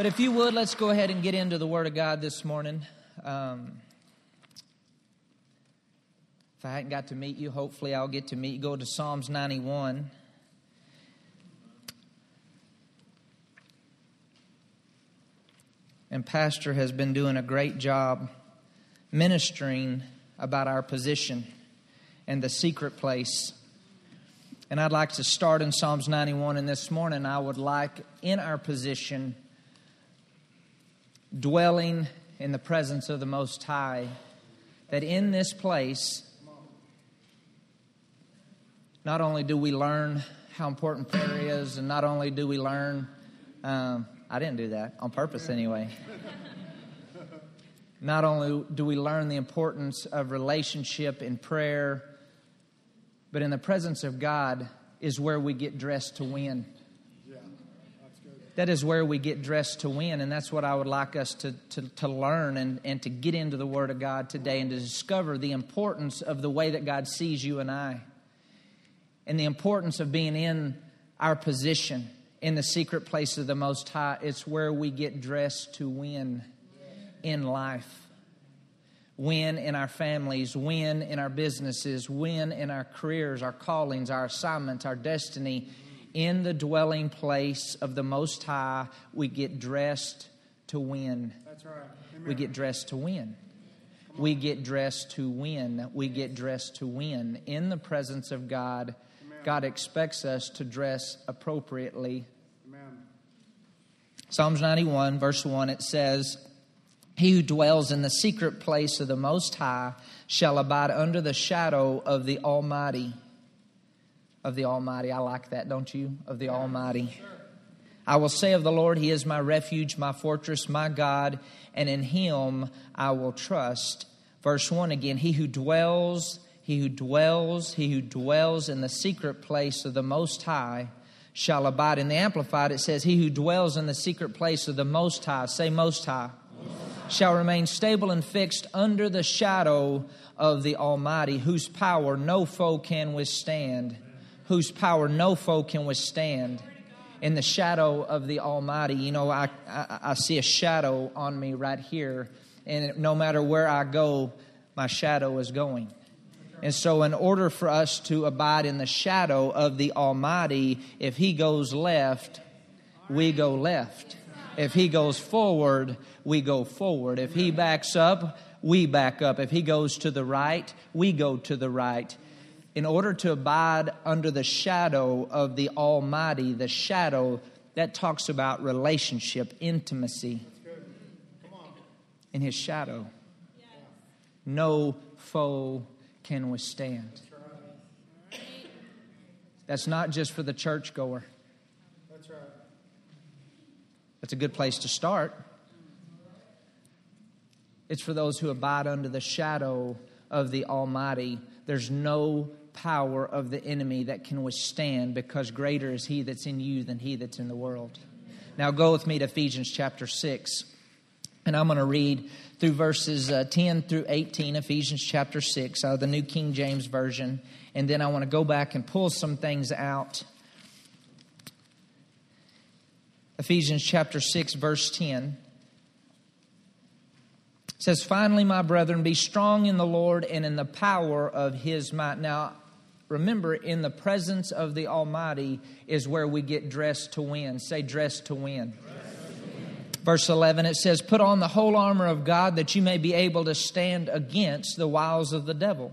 But if you would, let's go ahead and get into the Word of God this morning. Um, if I hadn't got to meet you, hopefully I'll get to meet you. Go to Psalms 91. And Pastor has been doing a great job ministering about our position and the secret place. And I'd like to start in Psalms 91. And this morning, I would like, in our position, dwelling in the presence of the Most High, that in this place, not only do we learn how important prayer is, and not only do we learn, um, I didn't do that on purpose anyway. not only do we learn the importance of relationship in prayer, but in the presence of God is where we get dressed to win that is where we get dressed to win. And that's what I would like us to, to, to learn and, and to get into the Word of God today and to discover the importance of the way that God sees you and I. And the importance of being in our position in the secret place of the Most High. It's where we get dressed to win in life. Win in our families, win in our businesses, win in our careers, our callings, our assignments, our destiny in the dwelling place of the Most High, we get dressed to win. That's right. Amen. We get dressed to win. We get dressed to win. We get dressed to win. In the presence of God, Amen. God expects us to dress appropriately. Amen. Psalms 91, verse 1, it says, He who dwells in the secret place of the Most High shall abide under the shadow of the Almighty of the Almighty. I like that, don't you? Of the Almighty. I will say of the Lord, He is my refuge, my fortress, my God, and in Him I will trust. Verse 1 again He who dwells, he who dwells, he who dwells in the secret place of the Most High shall abide. In the Amplified, it says, He who dwells in the secret place of the Most High, say Most High, shall remain stable and fixed under the shadow of the Almighty, whose power no foe can withstand whose power no foe can withstand. In the shadow of the Almighty, you know, I, I, I see a shadow on me right here, and no matter where I go, my shadow is going. And so, in order for us to abide in the shadow of the Almighty, if He goes left, we go left. If He goes forward, we go forward. If He backs up, we back up. If He goes to the right, we go to the right in order to abide under the shadow of the Almighty, the shadow that talks about relationship, intimacy. In His shadow, no foe can withstand. That's not just for the churchgoer. That's right. That's a good place to start. It's for those who abide under the shadow of the Almighty. There's no power of the enemy that can withstand because greater is he that's in you than he that's in the world. Now go with me to Ephesians chapter 6. And I'm going to read through verses uh, 10 through 18, Ephesians chapter 6, out of the New King James Version. And then I want to go back and pull some things out. Ephesians chapter 6, verse 10 says, Finally, my brethren, be strong in the Lord and in the power of his might. Now, remember, in the presence of the Almighty is where we get dressed to win. Say, dressed to win. Verse 11, it says, Put on the whole armor of God that you may be able to stand against the wiles of the devil.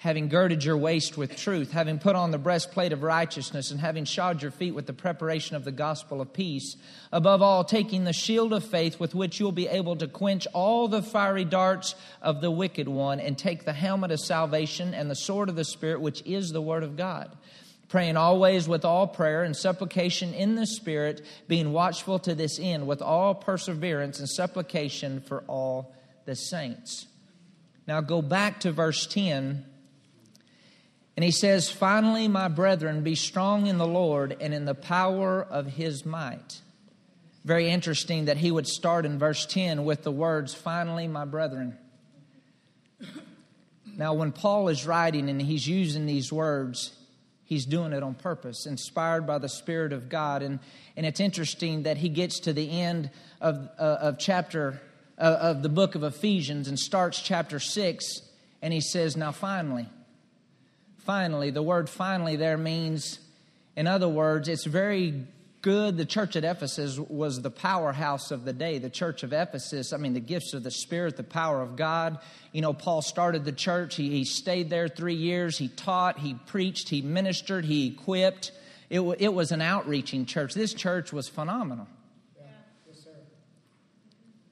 having girded your waist with truth, having put on the breastplate of righteousness, and having shod your feet with the preparation of the gospel of peace. Above all, taking the shield of faith with which you'll be able to quench all the fiery darts of the wicked one, and take the helmet of salvation and the sword of the Spirit, which is the word of God. Praying always with all prayer and supplication in the Spirit, being watchful to this end with all perseverance and supplication for all the saints. Now go back to verse 10 And he says, Finally, my brethren, be strong in the Lord and in the power of his might. Very interesting that he would start in verse 10 with the words, Finally, my brethren. Now, when Paul is writing and he's using these words, he's doing it on purpose, inspired by the Spirit of God. And, and it's interesting that he gets to the end of, uh, of chapter uh, of the book of Ephesians and starts chapter 6, and he says, Now finally, finally, the word finally there means, in other words, it's very good. The church at Ephesus was the powerhouse of the day. The church of Ephesus, I mean, the gifts of the Spirit, the power of God. You know, Paul started the church. He, he stayed there three years. He taught, he preached, he ministered, he equipped. It, it was an outreaching church. This church was phenomenal. Yeah. Yes,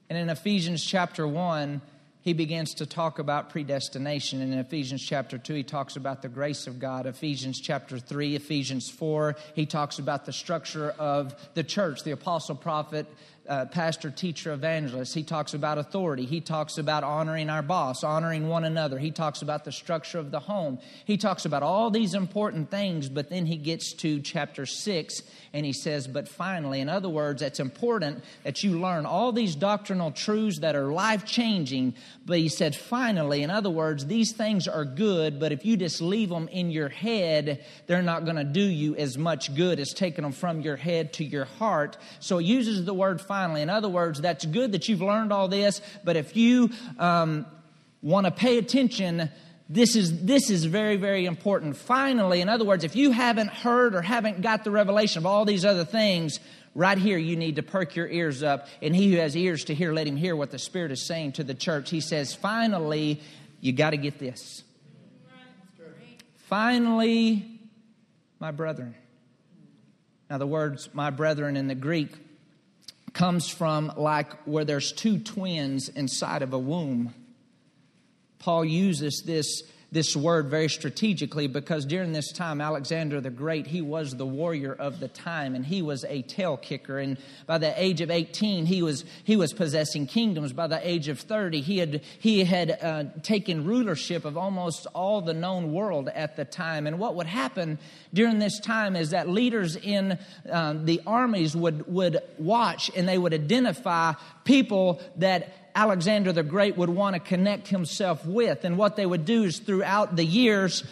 and in Ephesians chapter 1, he begins to talk about predestination. And In Ephesians chapter 2, he talks about the grace of God. Ephesians chapter 3, Ephesians 4, he talks about the structure of the church, the apostle, prophet, uh, pastor, teacher, evangelist. He talks about authority. He talks about honoring our boss, honoring one another. He talks about the structure of the home. He talks about all these important things, but then he gets to chapter 6 and he says, But finally, in other words, it's important that you learn all these doctrinal truths that are life changing. But he said, Finally, in other words, these things are good, but if you just leave them in your head, they're not going to do you as much good as taking them from your head to your heart. So he uses the word finally finally. In other words, that's good that you've learned all this, but if you um, want to pay attention, this is, this is very, very important. Finally, in other words, if you haven't heard or haven't got the revelation of all these other things, right here you need to perk your ears up. And he who has ears to hear, let him hear what the Spirit is saying to the church. He says, finally, you got to get this. Finally, my brethren. Now, the words my brethren in the Greek comes from like where there's two twins inside of a womb. Paul uses this this word very strategically because during this time, Alexander the Great, he was the warrior of the time and he was a tail kicker. And by the age of 18, he was, he was possessing kingdoms. By the age of 30, he had, he had uh, taken rulership of almost all the known world at the time. And what would happen during this time is that leaders in um, the armies would, would watch and they would identify people that Alexander the Great would want to connect himself with. And what they would do is throughout the years,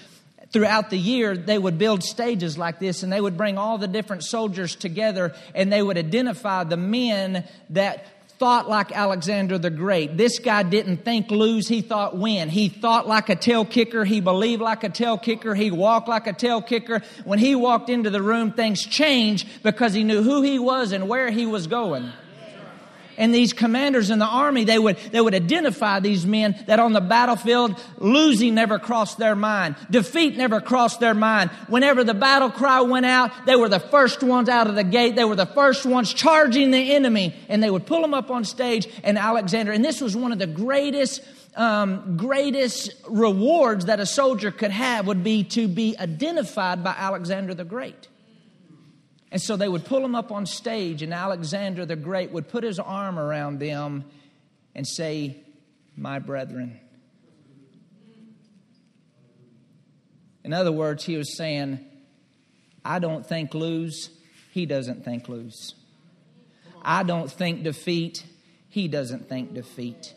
throughout the year, they would build stages like this and they would bring all the different soldiers together and they would identify the men that thought like Alexander the Great. This guy didn't think lose, he thought win. He thought like a tail kicker, he believed like a tail kicker, he walked like a tail kicker. When he walked into the room, things changed because he knew who he was and where he was going and these commanders in the army, they would, they would identify these men that on the battlefield, losing never crossed their mind. Defeat never crossed their mind. Whenever the battle cry went out, they were the first ones out of the gate. They were the first ones charging the enemy and they would pull them up on stage and Alexander, and this was one of the greatest um, greatest rewards that a soldier could have would be to be identified by Alexander the Great. And so they would pull them up on stage, and Alexander the Great would put his arm around them and say, My brethren. In other words, he was saying, I don't think lose, he doesn't think lose. I don't think defeat, he doesn't think defeat.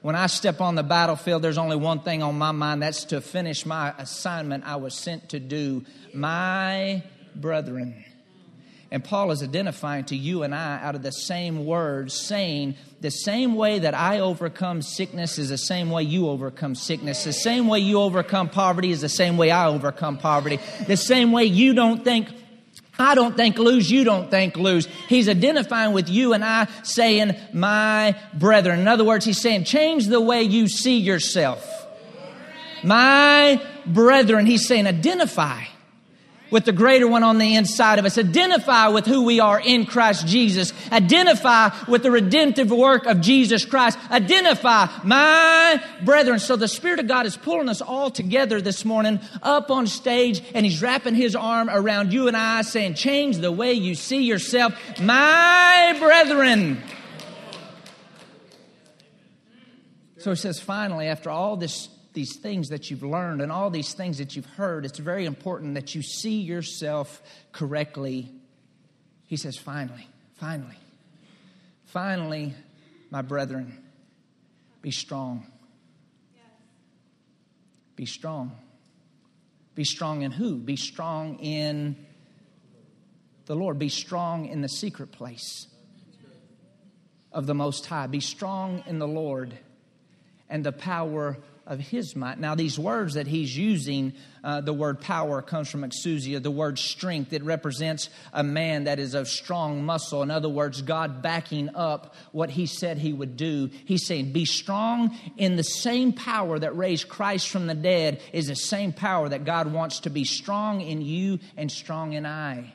When I step on the battlefield, there's only one thing on my mind that's to finish my assignment I was sent to do. My brethren. And Paul is identifying to you and I out of the same words, saying the same way that I overcome sickness is the same way you overcome sickness. The same way you overcome poverty is the same way I overcome poverty. The same way you don't think I don't think lose, you don't think lose. He's identifying with you and I saying, my brethren. In other words, he's saying, change the way you see yourself. My brethren. He's saying, identify with the greater one on the inside of us. Identify with who we are in Christ Jesus. Identify with the redemptive work of Jesus Christ. Identify, my brethren. So the Spirit of God is pulling us all together this morning up on stage and He's wrapping His arm around you and I saying, change the way you see yourself, my brethren. So He says, finally, after all this these things that you've learned and all these things that you've heard, it's very important that you see yourself correctly. He says, finally, finally, finally, my brethren, be strong. Be strong. Be strong in who? Be strong in the Lord. Be strong in the secret place of the Most High. Be strong in the Lord and the power of his might. Now, these words that he's using, uh, the word power comes from exousia, the word strength. It represents a man that is of strong muscle. In other words, God backing up what he said he would do. He's saying, Be strong in the same power that raised Christ from the dead, is the same power that God wants to be strong in you and strong in I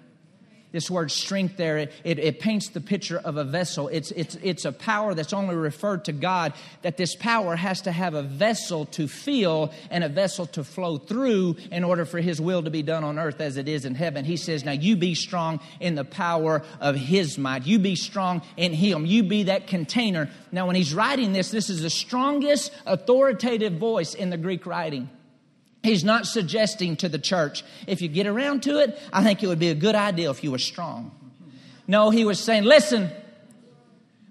this word strength there, it, it, paints the picture of a vessel. It's, it's, it's a power that's only referred to God, that this power has to have a vessel to feel and a vessel to flow through in order for His will to be done on earth as it is in heaven. He says, Now you be strong in the power of His might. You be strong in Him. You be that container. Now, when He's writing this, this is the strongest authoritative voice in the Greek writing. He's not suggesting to the church, if you get around to it, I think it would be a good idea if you were strong. No, he was saying, listen,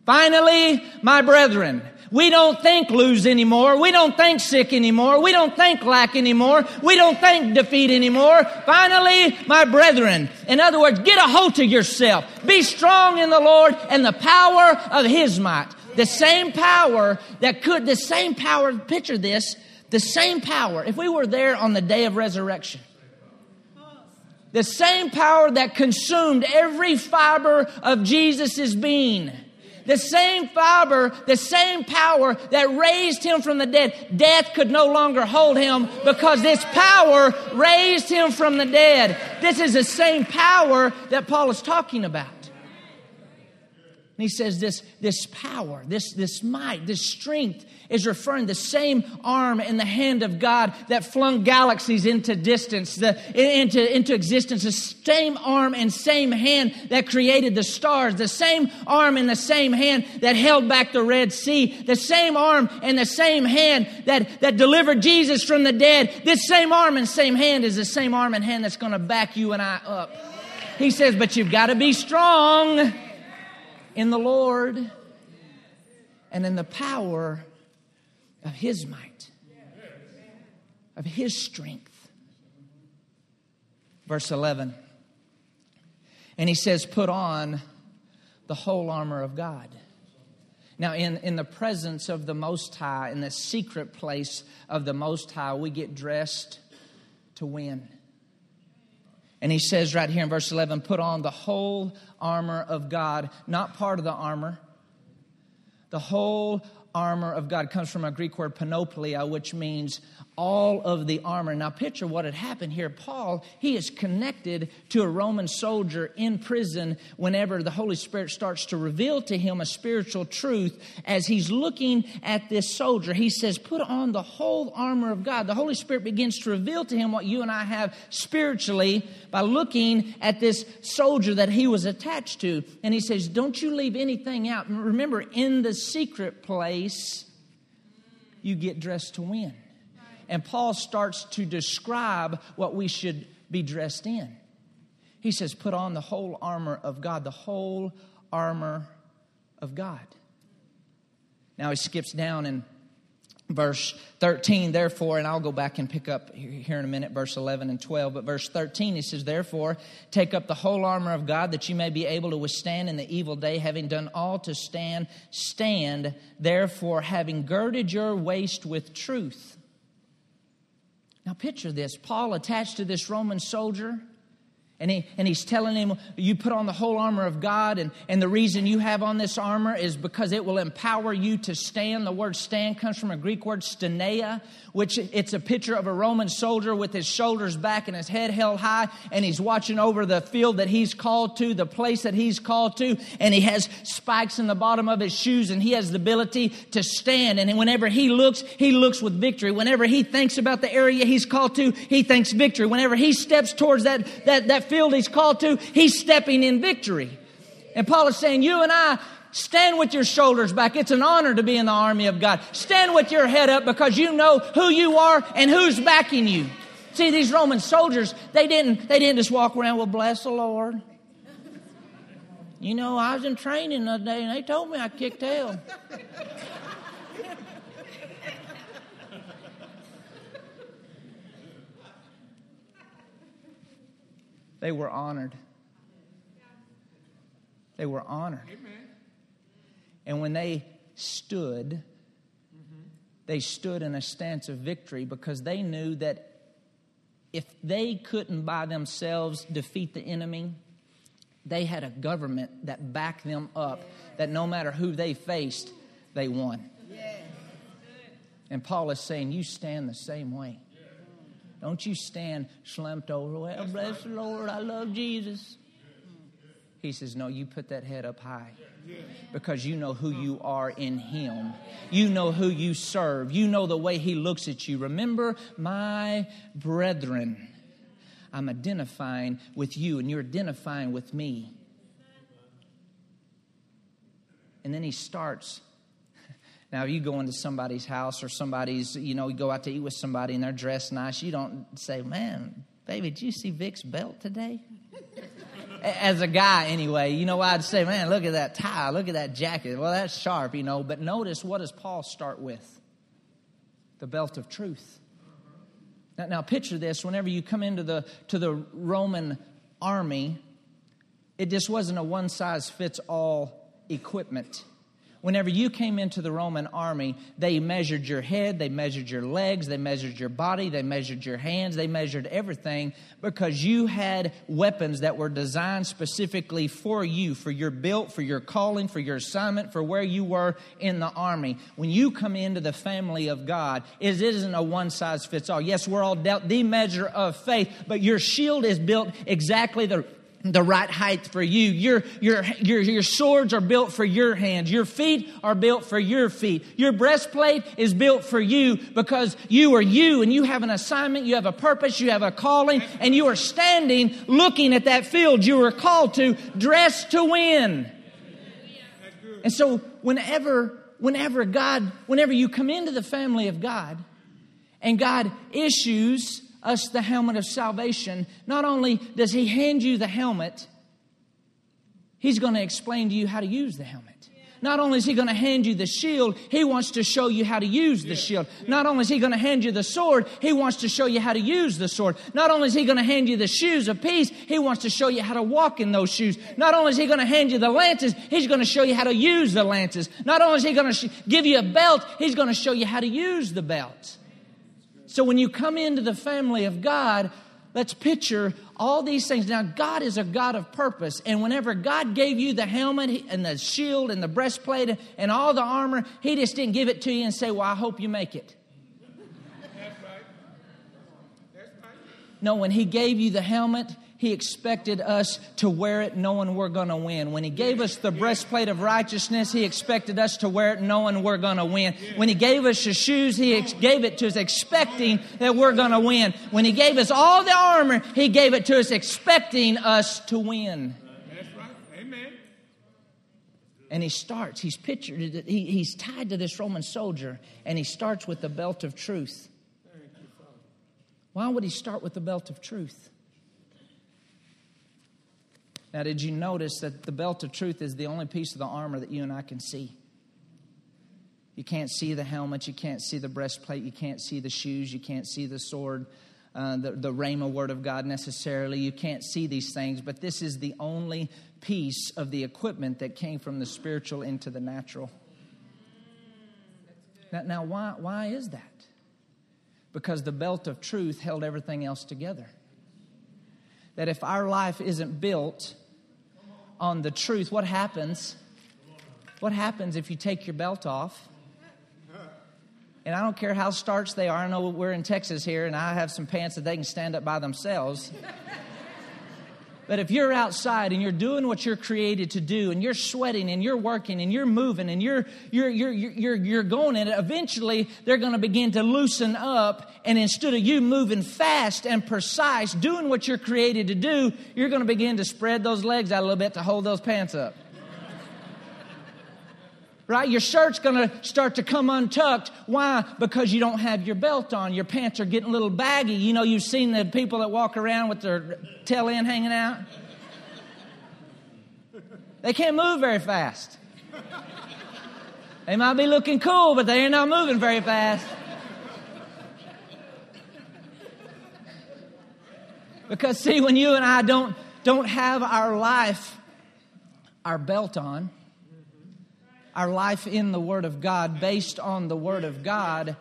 finally, my brethren, we don't think lose anymore. We don't think sick anymore. We don't think lack anymore. We don't think defeat anymore. Finally, my brethren. In other words, get a hold of yourself. Be strong in the Lord and the power of His might. The same power that could, the same power, picture this, the same power, if we were there on the day of resurrection, the same power that consumed every fiber of Jesus' being, the same fiber, the same power that raised him from the dead. Death could no longer hold him because this power raised him from the dead. This is the same power that Paul is talking about. And he says this, this power, this, this might, this strength is referring the same arm in the hand of God that flung galaxies into distance, the, into, into existence, the same arm and same hand that created the stars, the same arm and the same hand that held back the Red Sea, the same arm and the same hand that, that delivered Jesus from the dead. This same arm and same hand is the same arm and hand that's going to back you and I up. He says, but you've got to be strong in the Lord and in the power of His might, of His strength. Verse 11. And he says, Put on the whole armor of God. Now, in, in the presence of the Most High, in the secret place of the Most High, we get dressed to win. And he says right here in verse 11, put on the whole armor of God, not part of the armor, the whole armor of God comes from a Greek word panoplia, which means all of the armor. Now, picture what had happened here. Paul, he is connected to a Roman soldier in prison whenever the Holy Spirit starts to reveal to him a spiritual truth. As he's looking at this soldier, he says, Put on the whole armor of God. The Holy Spirit begins to reveal to him what you and I have spiritually by looking at this soldier that he was attached to. And he says, Don't you leave anything out. Remember, in the secret place, you get dressed to win and Paul starts to describe what we should be dressed in. He says, Put on the whole armor of God, the whole armor of God. Now he skips down in verse 13, therefore, and I'll go back and pick up here in a minute, verse 11 and 12. But verse 13, he says, Therefore, take up the whole armor of God that you may be able to withstand in the evil day, having done all to stand. Stand, therefore, having girded your waist with truth now, picture this. Paul attached to this Roman soldier and, he, and he's telling him, You put on the whole armor of God, and, and the reason you have on this armor is because it will empower you to stand. The word stand comes from a Greek word stenea, which it's a picture of a Roman soldier with his shoulders back and his head held high, and he's watching over the field that he's called to, the place that he's called to, and he has spikes in the bottom of his shoes, and he has the ability to stand. And whenever he looks, he looks with victory. Whenever he thinks about the area he's called to, he thinks victory. Whenever he steps towards that, that, that field he's called to, he's stepping in victory. And Paul is saying, You and I, Stand with your shoulders back. It's an honor to be in the army of God. Stand with your head up because you know who you are and who's backing you. See, these Roman soldiers, they didn't, they didn't just walk around, well, bless the Lord. You know, I was in training the other day and they told me I kicked tail. They were honored. They were honored. Amen. And when they stood, they stood in a stance of victory because they knew that if they couldn't by themselves defeat the enemy, they had a government that backed them up, that no matter who they faced, they won. And Paul is saying, You stand the same way. Don't you stand slumped over, well, bless the Lord, I love Jesus. He says, No, you put that head up high because you know who you are in Him. You know who you serve. You know the way He looks at you. Remember, my brethren, I'm identifying with you and you're identifying with me. And then He starts. Now, if you go into somebody's house or somebody's, you know, you go out to eat with somebody and they're dressed nice. You don't say, Man, baby, did you see Vic's belt today? as a guy anyway, you know, I'd say, man, look at that tie, look at that jacket. Well, that's sharp, you know. But notice what does Paul start with? The belt of truth. Now, now picture this: whenever you come into the to the Roman army, it just wasn't a one size fits all equipment. Whenever you came into the Roman army, they measured your head, they measured your legs, they measured your body, they measured your hands, they measured everything because you had weapons that were designed specifically for you, for your built, for your calling, for your assignment, for where you were in the army. When you come into the family of God, it isn't a one size fits all. Yes, we're all dealt the measure of faith, but your shield is built exactly the the right height for you. Your, your, your, your swords are built for your hands. Your feet are built for your feet. Your breastplate is built for you because you are you and you have an assignment, you have a purpose, you have a calling, and you are standing looking at that field you were called to, dressed to win. And so whenever, whenever God, whenever you come into the family of God and God issues us the helmet of salvation, not only does He hand you the helmet, He's going to explain to you how to use the helmet. Not only is he going to hand you the shield, he wants to show you how to use the shield. Not only is he going to hand you the sword, he wants to show you how to use the sword. Not only is he going to hand you the shoes of peace, he wants to show you how to walk in those shoes. Not only is he going to hand you the lances, he's going to show you how to use the lances. Not only is he going to sh- give you a belt, he's going to show you how to use the belt. So when you come into the family of God, let's picture all these things. Now, God is a God of purpose, and whenever God gave you the helmet and the shield and the breastplate and all the armor, He just didn't give it to you and say, Well, I hope you make it. That's right. That's right. No, when He gave you the helmet, he expected us to wear it knowing we're going to win. When He gave us the breastplate of righteousness, He expected us to wear it knowing we're going to win. When He gave us the shoes, He ex- gave it to us expecting that we're going to win. When He gave us all the armor, He gave it to us expecting us to win. That's right. Amen. And he starts, he's pictured, he, he's tied to this Roman soldier, and he starts with the belt of truth. Why would he start with the belt of truth? Now, did you notice that the belt of truth is the only piece of the armor that you and I can see? You can't see the helmet, you can't see the breastplate, you can't see the shoes, you can't see the sword, uh, the, the Rhema word of God necessarily. You can't see these things, but this is the only piece of the equipment that came from the spiritual into the natural. Now, now why, why is that? Because the belt of truth held everything else together. That if our life isn't built on the truth, what happens? What happens if you take your belt off? And I don't care how starched they are. I know we're in Texas here, and I have some pants that they can stand up by themselves. But if you're outside and you're doing what you're created to do, and you're sweating and you're working and you're moving and you're, you're, you're, you're, you're going in it, eventually they're going to begin to loosen up. And instead of you moving fast and precise, doing what you're created to do, you're going to begin to spread those legs out a little bit to hold those pants up. Right? Your shirt's going to start to come untucked. Why? Because you don't have your belt on. Your pants are getting a little baggy. You know, you've seen the people that walk around with their tail end hanging out. They can't move very fast. They might be looking cool, but they are not moving very fast. Because see, when you and I don't don't have our life, our belt on, our life in the Word of God, based on the Word of God,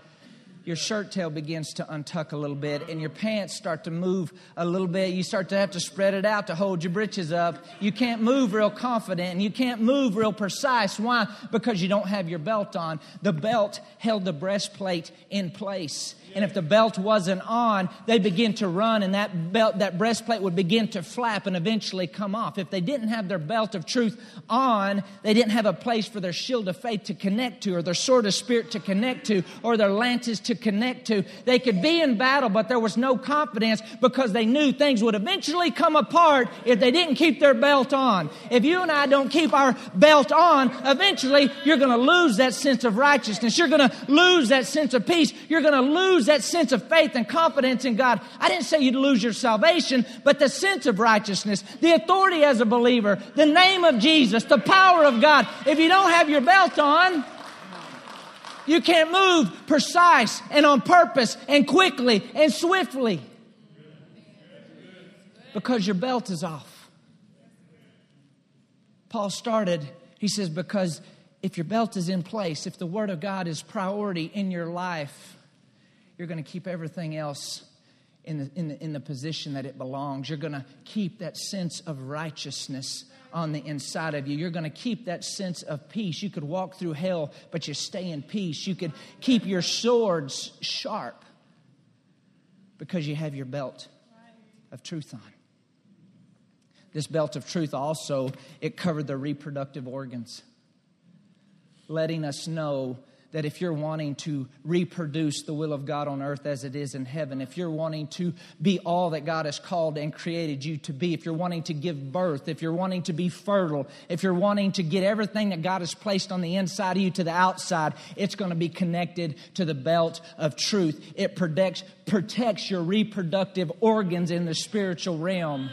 your shirt tail begins to untuck a little bit and your pants start to move a little bit. You start to have to spread it out to hold your britches up. You can't move real confident and you can't move real precise. Why? Because you don't have your belt on. The belt held the breastplate in place. And if the belt wasn't on, they begin to run and that belt, that breastplate would begin to flap and eventually come off. If they didn't have their belt of truth on, they didn't have a place for their shield of faith to connect to or their sword of spirit to connect to or their lances to connect to. They could be in battle, but there was no confidence because they knew things would eventually come apart if they didn't keep their belt on. If you and I don't keep our belt on, eventually you're going to lose that sense of righteousness. You're going to lose that sense of peace. You're going to lose that sense of faith and confidence in God. I didn't say you'd lose your salvation, but the sense of righteousness, the authority as a believer, the name of Jesus, the power of God. If you don't have your belt on, you can't move precise and on purpose and quickly and swiftly because your belt is off. Paul started, he says, because if your belt is in place, if the Word of God is priority in your life, you're going to keep everything else in the, in, the, in the position that it belongs. You're going to keep that sense of righteousness on the inside of you. You're going to keep that sense of peace. You could walk through hell, but you stay in peace. You could keep your swords sharp because you have your belt of truth on. This belt of truth also it covered the reproductive organs, letting us know that if you're wanting to reproduce the will of God on earth as it is in heaven, if you're wanting to be all that God has called and created you to be, if you're wanting to give birth, if you're wanting to be fertile, if you're wanting to get everything that God has placed on the inside of you to the outside, it's going to be connected to the belt of truth. It protects, protects your reproductive organs in the spiritual realm.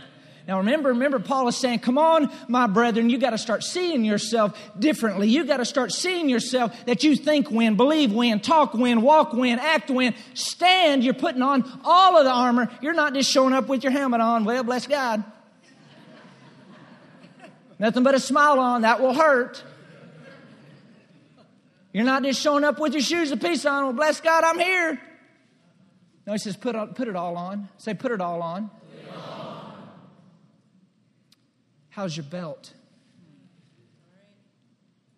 Now remember, remember, Paul is saying, Come on, my brethren, you got to start seeing yourself differently. You got to start seeing yourself that you think when, believe when, talk when, walk when, act when, stand. You're putting on all of the armor. You're not just showing up with your helmet on. Well, bless God. Nothing but a smile on. That will hurt. You're not just showing up with your shoes of peace on. Well, bless God, I'm here. No, he says, put, put it all on. Say, put it all on. How's your belt?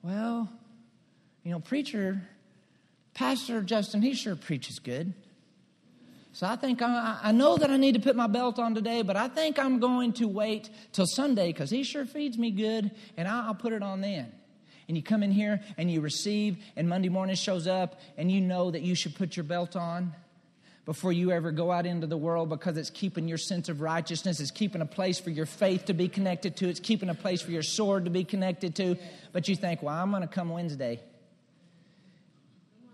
Well, you know, preacher, Pastor Justin, he sure preaches good. So I think I, I know that I need to put my belt on today, but I think I'm going to wait till Sunday because he sure feeds me good, and I'll, I'll put it on then. And you come in here and you receive, and Monday morning shows up, and you know that you should put your belt on before you ever go out into the world because it's keeping your sense of righteousness. It's keeping a place for your faith to be connected to. It's keeping a place for your sword to be connected to. But you think, well, I'm going to come Wednesday.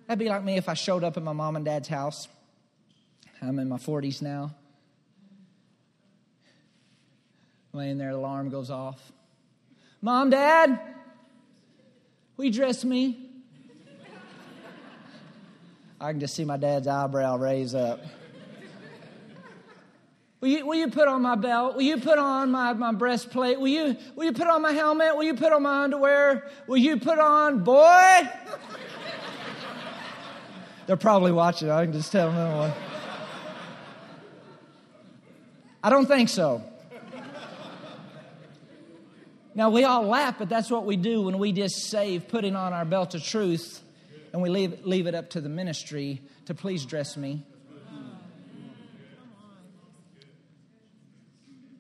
That'd be like me if I showed up at my mom and dad's house. I'm in my 40s now. Laying there, the alarm goes off. Mom, Dad, you dress me? I can just see my dad's eyebrow raise up. Will you, will you put on my belt? Will you put on my, my breastplate? Will you, will you put on my helmet? Will you put on my underwear? Will you put on, boy? They're probably watching. I can just tell them. I don't think so. Now, we all laugh, but that's what we do when we just save putting on our belt of truth and we leave, leave it up to the ministry to please dress me.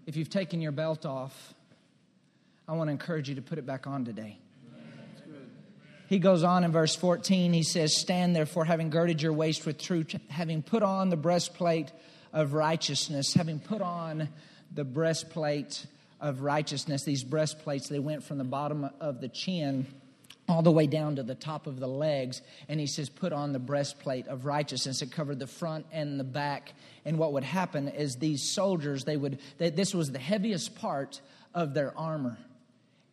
If you've taken your belt off, I want to encourage you to put it back on today. He goes on in verse 14, he says, Stand therefore, having girded your waist with truth, having put on the breastplate of righteousness, having put on the breastplate of righteousness. These breastplates, they went from the bottom of the chin all the way down to the top of the legs. And he says, Put on the breastplate of righteousness. It covered the front and the back. And what would happen is these soldiers, they would, they, this was the heaviest part of their armor.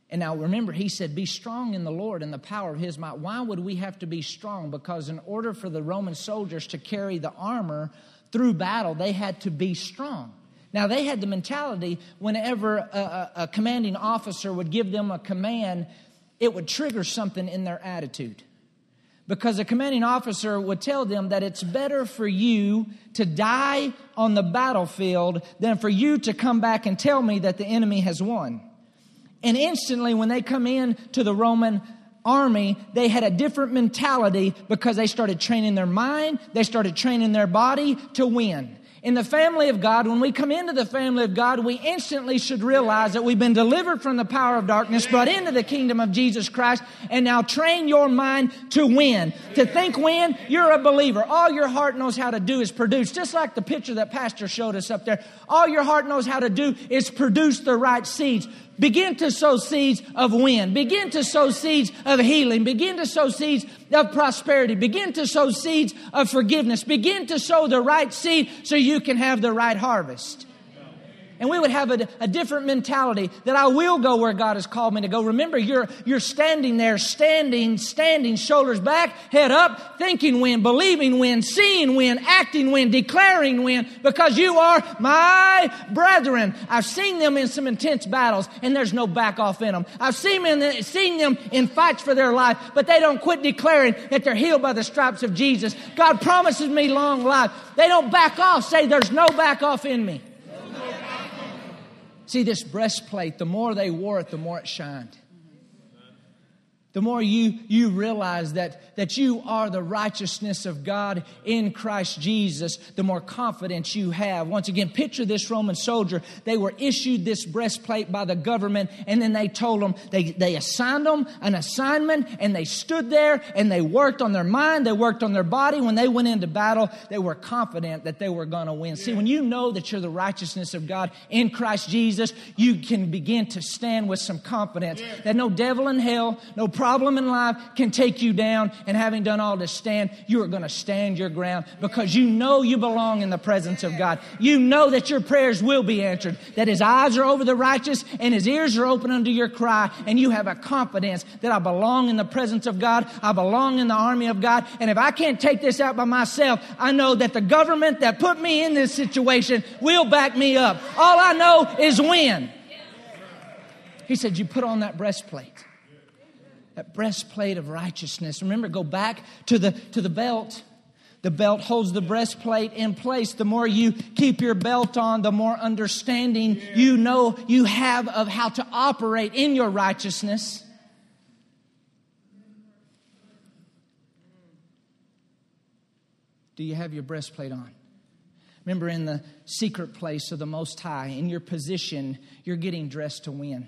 And now remember, he said, Be strong in the Lord and the power of his might. Why would we have to be strong? Because in order for the Roman soldiers to carry the armor through battle, they had to be strong. Now, they had the mentality whenever a, a, a commanding officer would give them a command, it would trigger something in their attitude. Because a commanding officer would tell them that it's better for you to die on the battlefield than for you to come back and tell me that the enemy has won. And instantly, when they come in to the Roman army, they had a different mentality because they started training their mind, they started training their body to win. In the family of God, when we come into the family of God, we instantly should realize that we've been delivered from the power of darkness, brought into the kingdom of Jesus Christ, and now train your mind to win. To think win, you're a believer. All your heart knows how to do is produce. Just like the picture that Pastor showed us up there. All your heart knows how to do is produce the right seeds. Begin to sow seeds of win. Begin to sow seeds of healing. Begin to sow seeds of prosperity. Begin to sow seeds of forgiveness. Begin to sow the right seed so you can have the right harvest and we would have a, a, different mentality that I will go where God has called me to go. Remember, you're, you're standing there, standing, standing, shoulders back, head up, thinking when, believing when, seeing when, acting when, declaring when, because you are my brethren. I've seen them in some intense battles, and there's no back off in them. I've seen seen them in fights for their life, but they don't quit declaring that they're healed by the stripes of Jesus. God promises me long life. They don't back off, say, There's no back off in me. See, this breastplate, the more they wore it, the more it shined the more you, you realize that, that you are the righteousness of God in Christ Jesus, the more confidence you have. Once again, picture this Roman soldier. They were issued this breastplate by the government, and then they told them, they, they assigned them an assignment, and they stood there and they worked on their mind, they worked on their body. When they went into battle, they were confident that they were going to win. See, when you know that you're the righteousness of God in Christ Jesus, you can begin to stand with some confidence that no devil in hell, no problem in life can take you down, and having done all to stand, you are going to stand your ground because you know you belong in the presence of God. You know that your prayers will be answered, that His eyes are over the righteous and His ears are open unto your cry, and you have a confidence that I belong in the presence of God, I belong in the army of God, and if I can't take this out by myself, I know that the government that put me in this situation will back me up. All I know is when. He said, You put on that breastplate that breastplate of righteousness. Remember, go back to the, to the belt. The belt holds the breastplate in place. The more you keep your belt on, the more understanding you know you have of how to operate in your righteousness. Do you have your breastplate on? Remember, in the secret place of the Most High, in your position, you're getting dressed to win.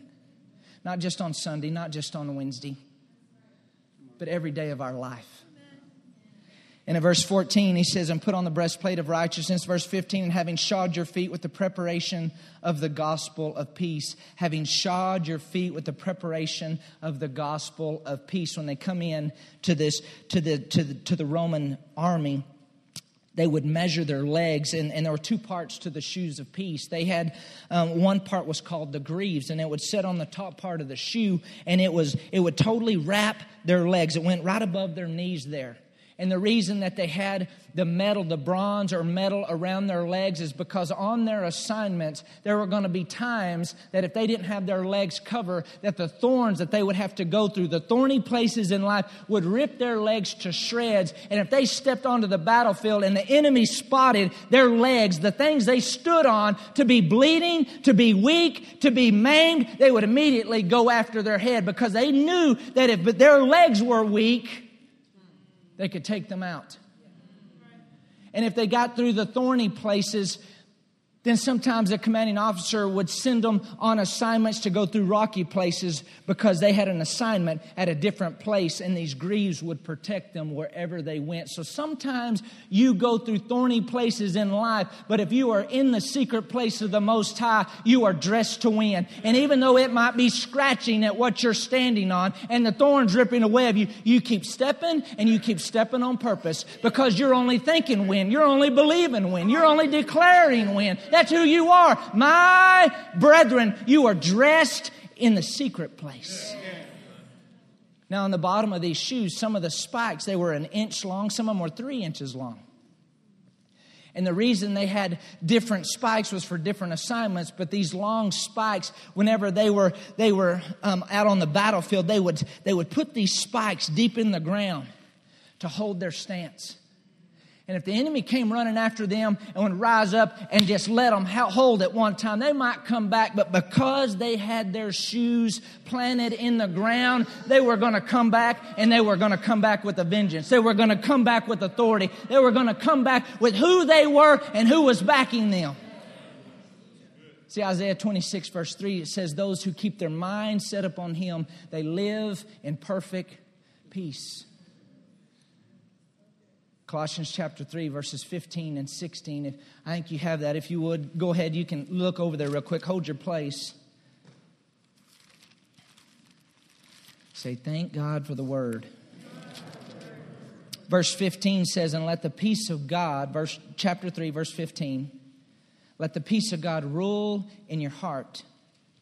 Not just on Sunday, not just on Wednesday but every day of our life. And in verse 14, he says, And put on the breastplate of righteousness. Verse 15, and having shod your feet with the preparation of the gospel of peace. Having shod your feet with the preparation of the gospel of peace. When they come in to this, to the, to the, to the Roman army, they would measure their legs and, and, there were two parts to the shoes of peace they had um, one part was called the greaves and it would sit on the top part of the shoe and it was it would totally wrap their legs. It went right above their knees there and the reason that they had the metal, the bronze or metal around their legs is because on their assignments, there were going to be times that if they didn't have their legs covered, that the thorns that they would have to go through, the thorny places in life would rip their legs to shreds. And if they stepped onto the battlefield and the enemy spotted their legs, the things they stood on to be bleeding, to be weak, to be maimed, they would immediately go after their head because they knew that if their legs were weak, they could take them out. And if they got through the thorny places, Then sometimes the commanding officer would send them on assignments to go through rocky places because they had an assignment at a different place, and these greaves would protect them wherever they went. So sometimes you go through thorny places in life, but if you are in the secret place of the Most High, you are dressed to win. And even though it might be scratching at what you're standing on and the thorns ripping away of you, you keep stepping and you keep stepping on purpose because you're only thinking win, you're only believing win, you're only declaring win. That's who you are. My brethren, you are dressed in the secret place. Now, on the bottom of these shoes, some of the spikes, they were an inch long, some of them were three inches long. And the reason they had different spikes was for different assignments. But these long spikes, whenever they were they were um, out on the battlefield, they would they would put these spikes deep in the ground to hold their stance. And if the enemy came running after them and would rise up and just let them hold at one time, they might come back. But because they had their shoes planted in the ground, they were going to come back and they were going to come back with a vengeance. They were going to come back with authority. They were going to come back with who they were and who was backing them. See, Isaiah 26, verse 3, it says, Those who keep their mind set upon him, they live in perfect peace. Colossians chapter 3, verses 15 and 16. If, I think you have that. If you would, go ahead. You can look over there real quick. Hold your place. Say, Thank God for the word. Verse 15 says, And let the peace of God, verse, chapter 3, verse 15, let the peace of God rule in your heart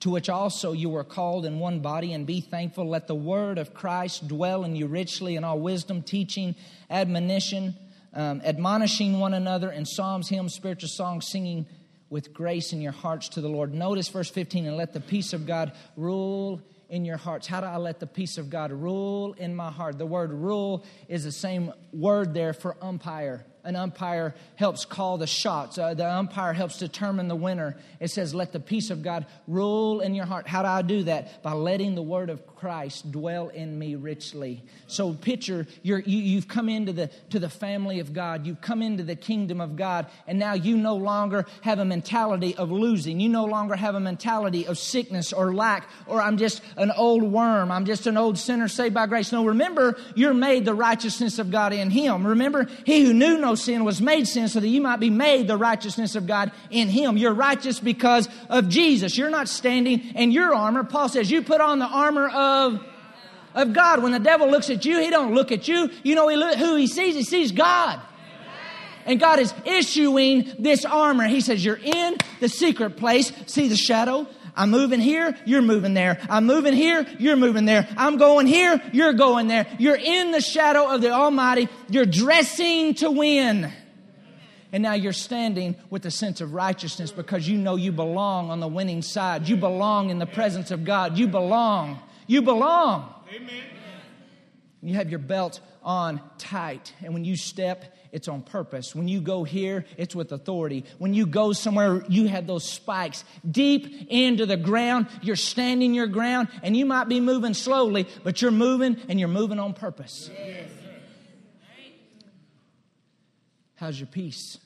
to which also you were called in one body, and be thankful. Let the word of Christ dwell in you richly in all wisdom, teaching, admonition, um, admonishing one another in psalms, hymns, spiritual songs, singing with grace in your hearts to the Lord. Notice verse 15, and let the peace of God rule in your hearts. How do I let the peace of God rule in my heart? The word rule is the same word there for umpire an umpire helps call the shots. Uh, the umpire helps determine the winner. It says, Let the peace of God rule in your heart. How do I do that? By letting the word of Christ dwell in me richly. So, picture you're, you, you've come into the, to the family of God, you've come into the kingdom of God, and now you no longer have a mentality of losing. You no longer have a mentality of sickness or lack, or I'm just an old worm, I'm just an old sinner saved by grace. No, remember, you're made the righteousness of God in Him. Remember, He who knew no sin was made sin so that you might be made the righteousness of God in him. You're righteous because of Jesus. You're not standing in your armor. Paul says you put on the armor of of God. When the devil looks at you, he don't look at you. You know who he sees? He sees God. And God is issuing this armor. He says, You're in the secret place. See the shadow? I'm moving here, you're moving there. I'm moving here, you're moving there. I'm going here, you're going there. You're in the shadow of the Almighty. You're dressing to win. And now you're standing with a sense of righteousness because you know you belong on the winning side. You belong in the presence of God. You belong. You belong. Amen. You have your belt on tight. And when you step, it's on purpose. When you go here, it's with authority. When you go somewhere, you have those spikes deep into the ground. You're standing your ground, and you might be moving slowly, but you're moving and you're moving on purpose. Yes. How's your peace?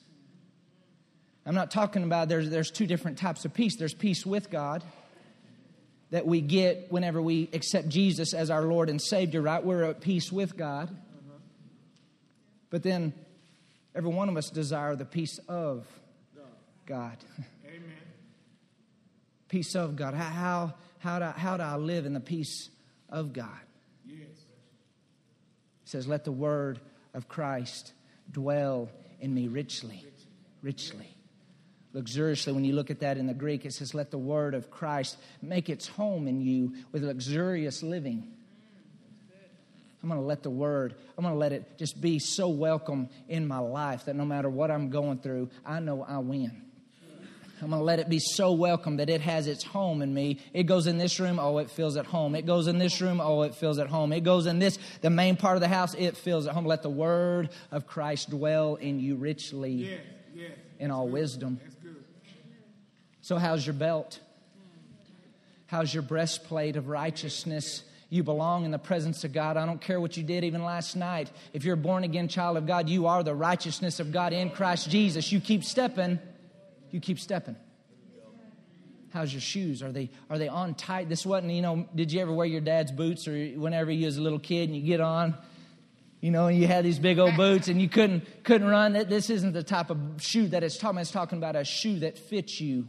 I'm not talking about there's, there's two different types of peace. There's peace with God that we get whenever we accept Jesus as our Lord and Savior, right? We're at peace with God. But then Every one of us desire the peace of God. Amen. peace of God. How, how, do I, how do I live in the peace of God? Yes. It says, Let the word of Christ dwell in me richly. Richly. Luxuriously, when you look at that in the Greek, it says, Let the word of Christ make its home in you with luxurious living. I'm going to let the word, I'm going to let it just be so welcome in my life that no matter what I'm going through, I know I win. I'm going to let it be so welcome that it has its home in me. It goes in this room, oh, it feels at home. It goes in this room, oh, it feels at home. It goes in this, the main part of the house, it feels at home. Let the word of Christ dwell in you richly yeah, yeah, in all wisdom. So, how's your belt? How's your breastplate of righteousness? You belong in the presence of God. I don't care what you did even last night. If you're a born again child of God, you are the righteousness of God in Christ Jesus. You keep stepping. You keep stepping. How's your shoes? Are they are they on tight? This wasn't, you know, did you ever wear your dad's boots or whenever you was a little kid and you get on, you know, and you had these big old boots and you couldn't couldn't run? This isn't the type of shoe that it's talking. It's talking about a shoe that fits you.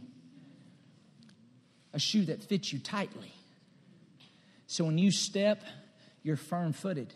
A shoe that fits you tightly. So when you step, you're firm footed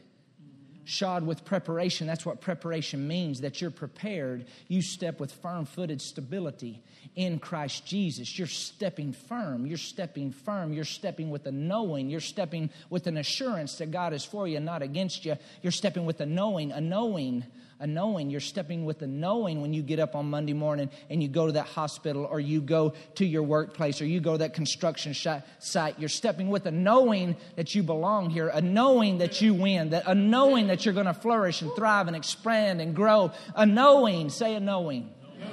shod with preparation. That's what preparation means, that you're prepared. You step with firm footed stability in Christ Jesus. You're stepping firm. You're stepping firm. You're stepping with a knowing. You're stepping with an assurance that God is for you and not against you. You're stepping with a knowing, a knowing a knowing. You're stepping with a knowing when you get up on Monday morning and you go to that hospital or you go to your workplace or you go to that construction site. You're stepping with a knowing that you belong here, a knowing that you win, that a knowing that you're going to flourish and thrive and expand and grow. A knowing, say a knowing. knowing.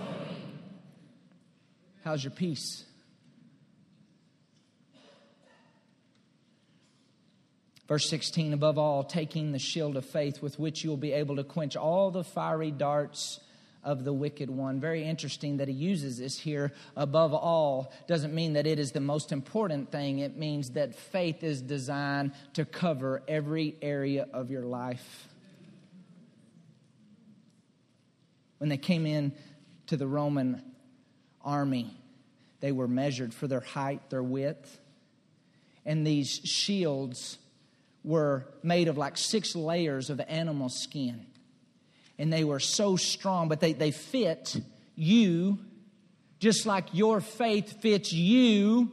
How's your peace? Verse 16, above all, taking the shield of faith with which you will be able to quench all the fiery darts of the wicked one. Very interesting that he uses this here. Above all doesn't mean that it is the most important thing, it means that faith is designed to cover every area of your life. When they came in to the Roman army, they were measured for their height, their width, and these shields were made of like six layers of animal skin. And they were so strong, but they, they fit you just like your faith fits you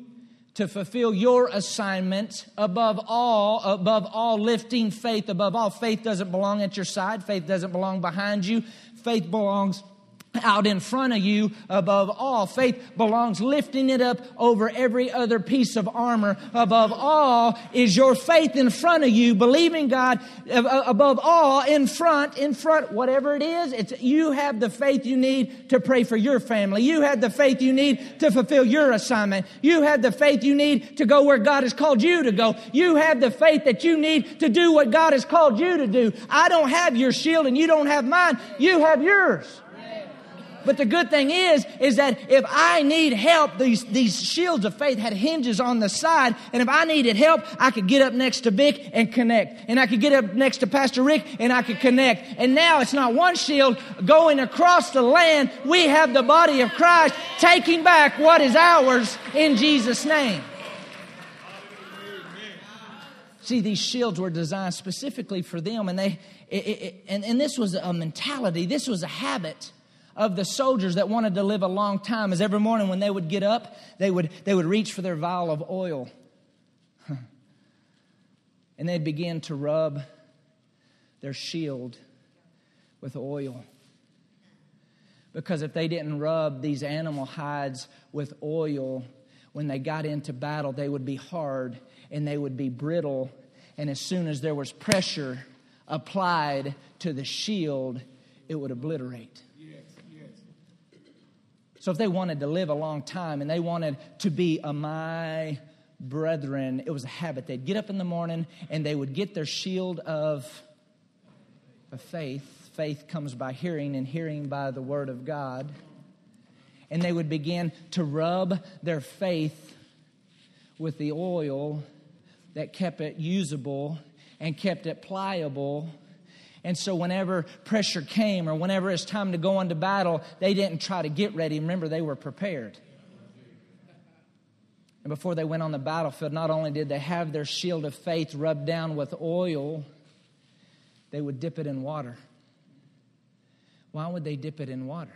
to fulfill your assignment above all above all lifting faith above all. Faith doesn't belong at your side. Faith doesn't belong behind you. Faith belongs out in front of you above all. Faith belongs lifting it up over every other piece of armor. Above all is your faith in front of you, believing God uh, above all in front, in front, whatever it is. It's, you have the faith you need to pray for your family. You have the faith you need to fulfill your assignment. You have the faith you need to go where God has called you to go. You have the faith that you need to do what God has called you to do. I don't have your shield and you don't have mine. You have yours. But the good thing is, is that if I need help, these, these shields of faith had hinges on the side. And if I needed help, I could get up next to Vic and connect. And I could get up next to Pastor Rick and I could connect. And now it's not one shield going across the land. We have the body of Christ taking back what is ours in Jesus' name. See, these shields were designed specifically for them, and they, it, it, and, and this was a mentality, this was a habit of the soldiers that wanted to live a long time is every morning when they would get up, they would, they would reach for their vial of oil. and they'd begin to rub their shield with oil. Because if they didn't rub these animal hides with oil, when they got into battle, they would be hard and they would be brittle. And as soon as there was pressure applied to the shield, it would obliterate. So if they wanted to live a long time and they wanted to be a my brethren, it was a habit. They'd get up in the morning and they would get their shield of, of faith. Faith comes by hearing, and hearing by the word of God. And they would begin to rub their faith with the oil that kept it usable and kept it pliable and so, whenever pressure came or whenever it's time to go into battle, they didn't try to get ready. Remember, they were prepared. And before they went on the battlefield, not only did they have their shield of faith rubbed down with oil, they would dip it in water. Why would they dip it in water?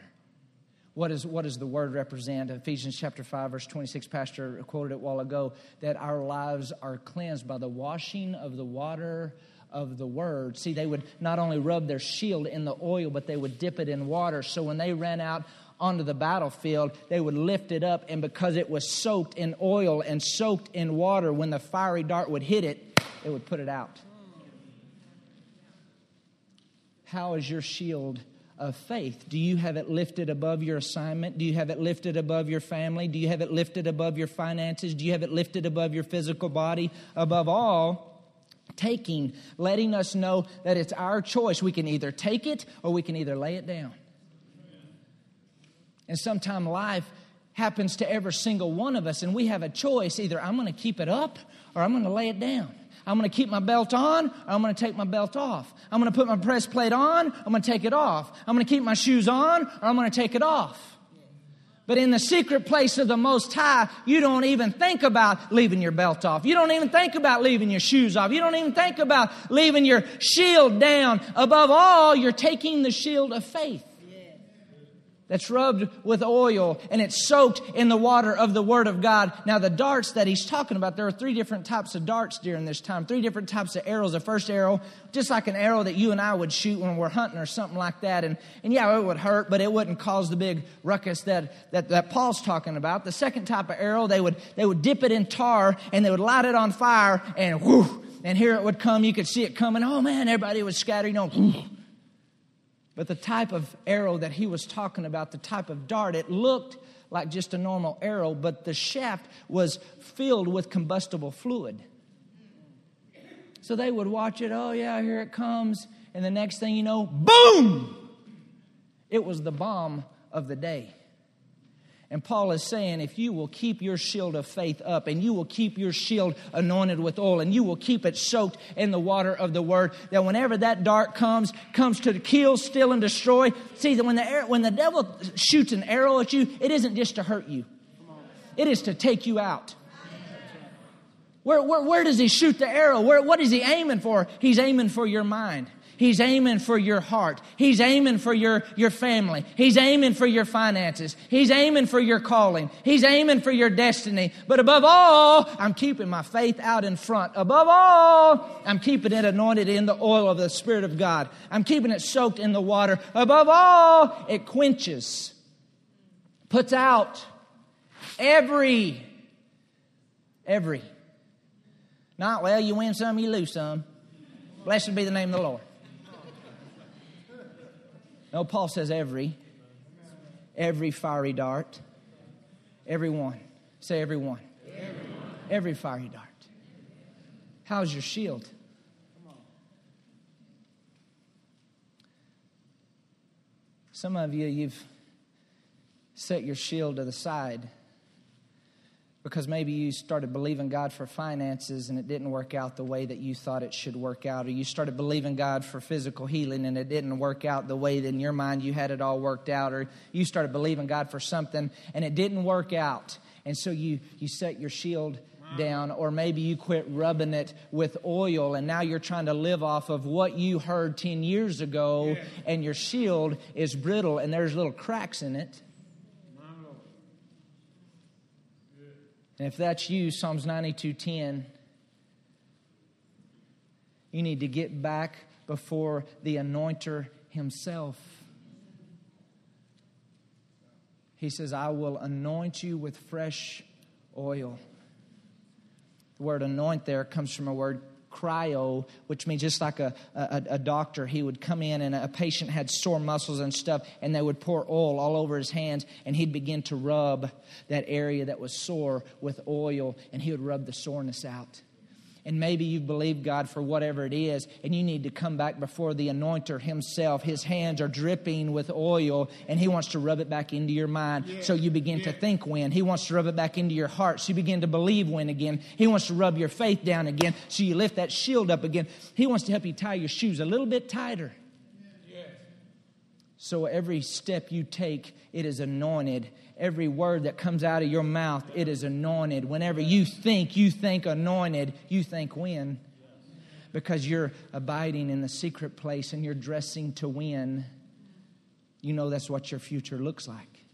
What, is, what does the word represent? Ephesians chapter 5, verse 26, Pastor quoted it a while ago, that our lives are cleansed by the washing of the water of the word. See, they would not only rub their shield in the oil, but they would dip it in water. So when they ran out onto the battlefield, they would lift it up, and because it was soaked in oil and soaked in water, when the fiery dart would hit it, it would put it out. How is your shield of faith? Do you have it lifted above your assignment? Do you have it lifted above your family? Do you have it lifted above your finances? Do you have it lifted above your physical body? Above all, taking, letting us know that it's our choice. We can either take it or we can either lay it down. And sometime life happens to every single one of us, and we have a choice either I'm going to keep it up or I'm going to lay it down. I'm going to keep my belt on or I'm going to take my belt off. I'm going to put my breastplate on, I'm going to take it off. I'm going to keep my shoes on or I'm going to take it off. But in the secret place of the Most High, you don't even think about leaving your belt off. You don't even think about leaving your shoes off. You don't even think about leaving your shield down. Above all, you're taking the shield of faith that's rubbed with oil and it's soaked in the water of the Word of God. Now, the darts that he's talking about, there are three different types of darts during this time, three different types of arrows. The first arrow, just like an arrow that you and I would shoot when we're hunting or something like that. And, and yeah, it would hurt, but it wouldn't cause the big ruckus that, that, that Paul's talking about. The second type of arrow, they would, they would dip it in tar and they would light it on fire and whoo, and here it would come. You could see it coming. Oh man, everybody was scattering. You know, but the type of arrow that he was talking about, the type of dart, it looked like just a normal arrow, but the shaft was filled with combustible fluid. So they would watch it, oh yeah, here it comes. And the next thing you know, boom! It was the bomb of the day. And Paul is saying, if you will keep your shield of faith up and you will keep your shield anointed with oil and you will keep it soaked in the water of the word, that whenever that dart comes, comes to kill, steal, and destroy. See, that when the, when the devil shoots an arrow at you, it isn't just to hurt you, it is to take you out. Where, where, where does he shoot the arrow? Where, what is he aiming for? He's aiming for your mind. He's aiming for your heart. He's aiming for your, your family. He's aiming for your finances. He's aiming for your calling. He's aiming for your destiny. But above all, I'm keeping my faith out in front. Above all, I'm keeping it anointed in the oil of the Spirit of God. I'm keeping it soaked in the water. Above all, it quenches, puts out every, every. Not, well, you win some, you lose some. Blessed be the name of the Lord. No, Paul says every. Every fiery dart. Every one. Say every one. Every fiery dart. How's your shield? Some of you, you've set your shield to the side because maybe you started believing God for finances and it didn't work out the way that you thought it should work out, or you started believing God for physical healing and it didn't work out the way that in your mind you had it all worked out, or you started believing God for something and it didn't work out. And so you, you set your shield down, or maybe you quit rubbing it with oil and now you're trying to live off of what you heard 10 years ago, and your shield is brittle and there's little cracks in it. And if that's you, Psalms 92:10, you need to get back before the anointer himself. He says, I will anoint you with fresh oil. The word anoint there comes from a word chrio, which means just like a, a, a, doctor, he would come in and a patient had sore muscles and stuff, and they would pour oil all over his hands, and he'd begin to rub that area that was sore with oil, and he would rub the soreness out and maybe you've believed God for whatever it is, and you need to come back before the anointer himself. His hands are dripping with oil, and he wants to rub it back into your mind yeah. so you begin yeah. to think when. He wants to rub it back into your heart so you begin to believe when again. He wants to rub your faith down again so you lift that shield up again. He wants to help you tie your shoes a little bit tighter. So every step you take, it is anointed every word that comes out of your mouth, it is anointed. Whenever you think, you think anointed, you think win. Because you're abiding in the secret place and you're dressing to win. You know that's what your future looks like.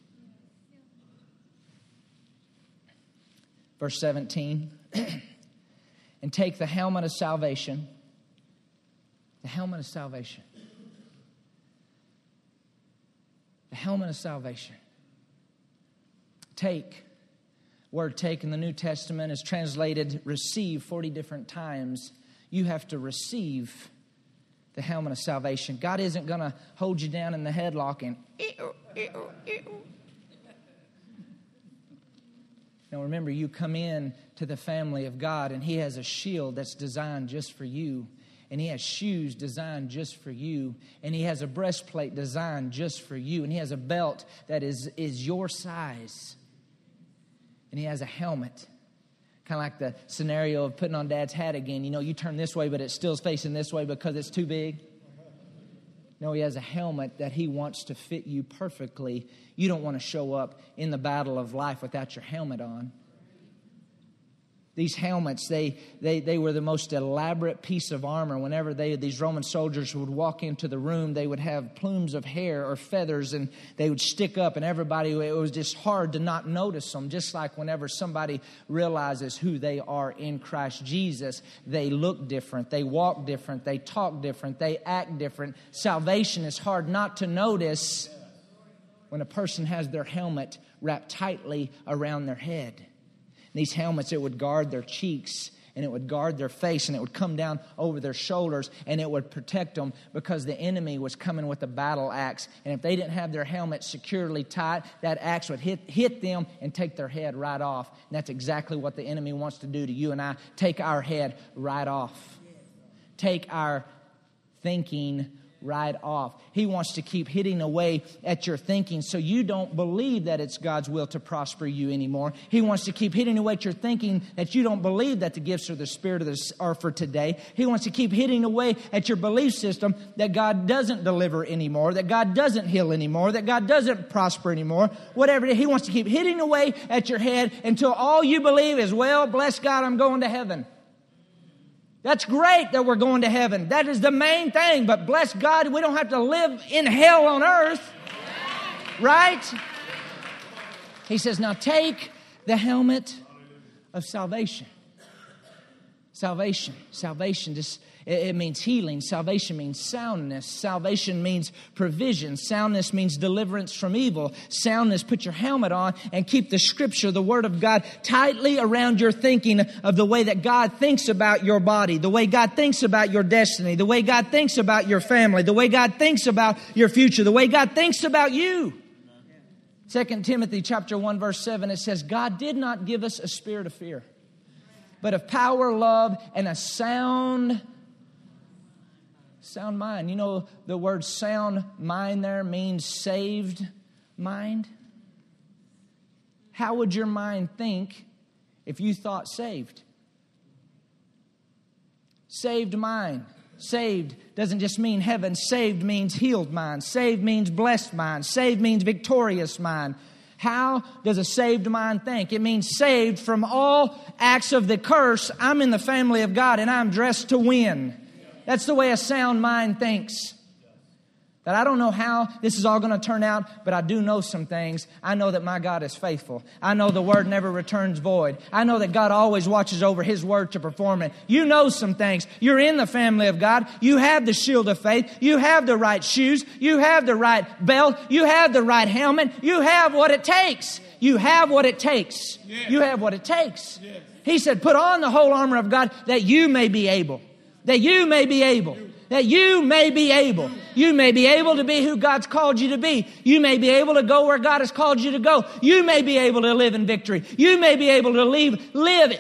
Verse 17 and take the helmet of salvation. The helmet of salvation. The helmet of salvation take. Word take in the New Testament is translated receive 40 different times. You have to receive the helmet of salvation. God isn't going to hold you down in the headlock and. Now remember, you come in to the family of God, and He has a shield that's designed just for you. And he has shoes designed just for you and he has a breastplate designed just for you and he has a belt that is, is your size and he has a helmet. Kind of like the scenario of putting on dad's hat again. You know you turn this way but it still's facing this way because it's too big. No he has a helmet that he wants to fit you perfectly. You don't want to show up in the battle of life without your helmet on these helmets they, they, they were the most elaborate piece of armor. Whenever they, these roman soldiers would walk into the room they would have plumes of hair or feathers and they would stick up and everybody it was just hard to not notice them just like whenever somebody realizes who they are in christ jesus. They look different they walk different they talk different they act different. Salvation is hard not to notice when a person has their helmet wrapped tightly around their head these helmets, it would guard their cheeks and it would guard their face and it would come down over their shoulders and it would protect them because the enemy was coming with a battle axe. And if they didn't have their helmet securely tight, that axe would hit, hit them and take their head right off. And that's exactly what the enemy wants to do to you and I take our head right off, take our thinking right off. He wants to keep hitting away at your thinking so you don't believe that it's God's will to prosper you anymore. He wants to keep hitting away at your thinking that you don't believe that the gifts of the Spirit of the, are for today. He wants to keep hitting away at your belief system that God doesn't deliver anymore, that God doesn't heal anymore, that God doesn't prosper anymore. Whatever He wants to keep hitting away at your head until all you believe is, well, bless God, I'm going to heaven. That's great that we're going to heaven. That is the main thing. But bless God, we don't have to live in hell on earth. Right? He says, now take the helmet of salvation. Salvation. Salvation just it, means healing. Salvation means soundness. Salvation means provision. Soundness means deliverance from evil. Soundness, put your helmet on and keep the scripture, the word of God, tightly around your thinking of the way that God thinks about your body, the way God thinks about your destiny, the way God thinks about your family, the way God thinks about your future, the way God thinks about you. 2 Timothy chapter 1 verse 7 it says God did not give us a spirit of fear but of power love and a sound Sound mind. You know, the word sound mind there means saved mind. How would your mind think if you thought saved? Saved mind. Saved doesn't just mean heaven. Saved means healed mind. Saved means blessed mind. Saved means victorious mind. How does a saved mind think? It means saved from all acts of the curse. I'm in the family of God and I'm dressed to win. That's the way a sound mind thinks. That I don't know how this is all going to turn out, but I do know some things. I know that my God is faithful. I know the word never returns void. I know that God always watches over his word to perform it. You know some things. You're in the family of God. You have the shield of faith. You have the right shoes. You have the right belt. You have the right helmet. You have what it takes. You have what it takes. You have what it takes. He said, Put on the whole armor of God that you may be able that you may be able. That you may be able. You may be able to be who God's called you to be. You may be able to go where God has called you to go. You may be able to live in victory. You may be able to leave, live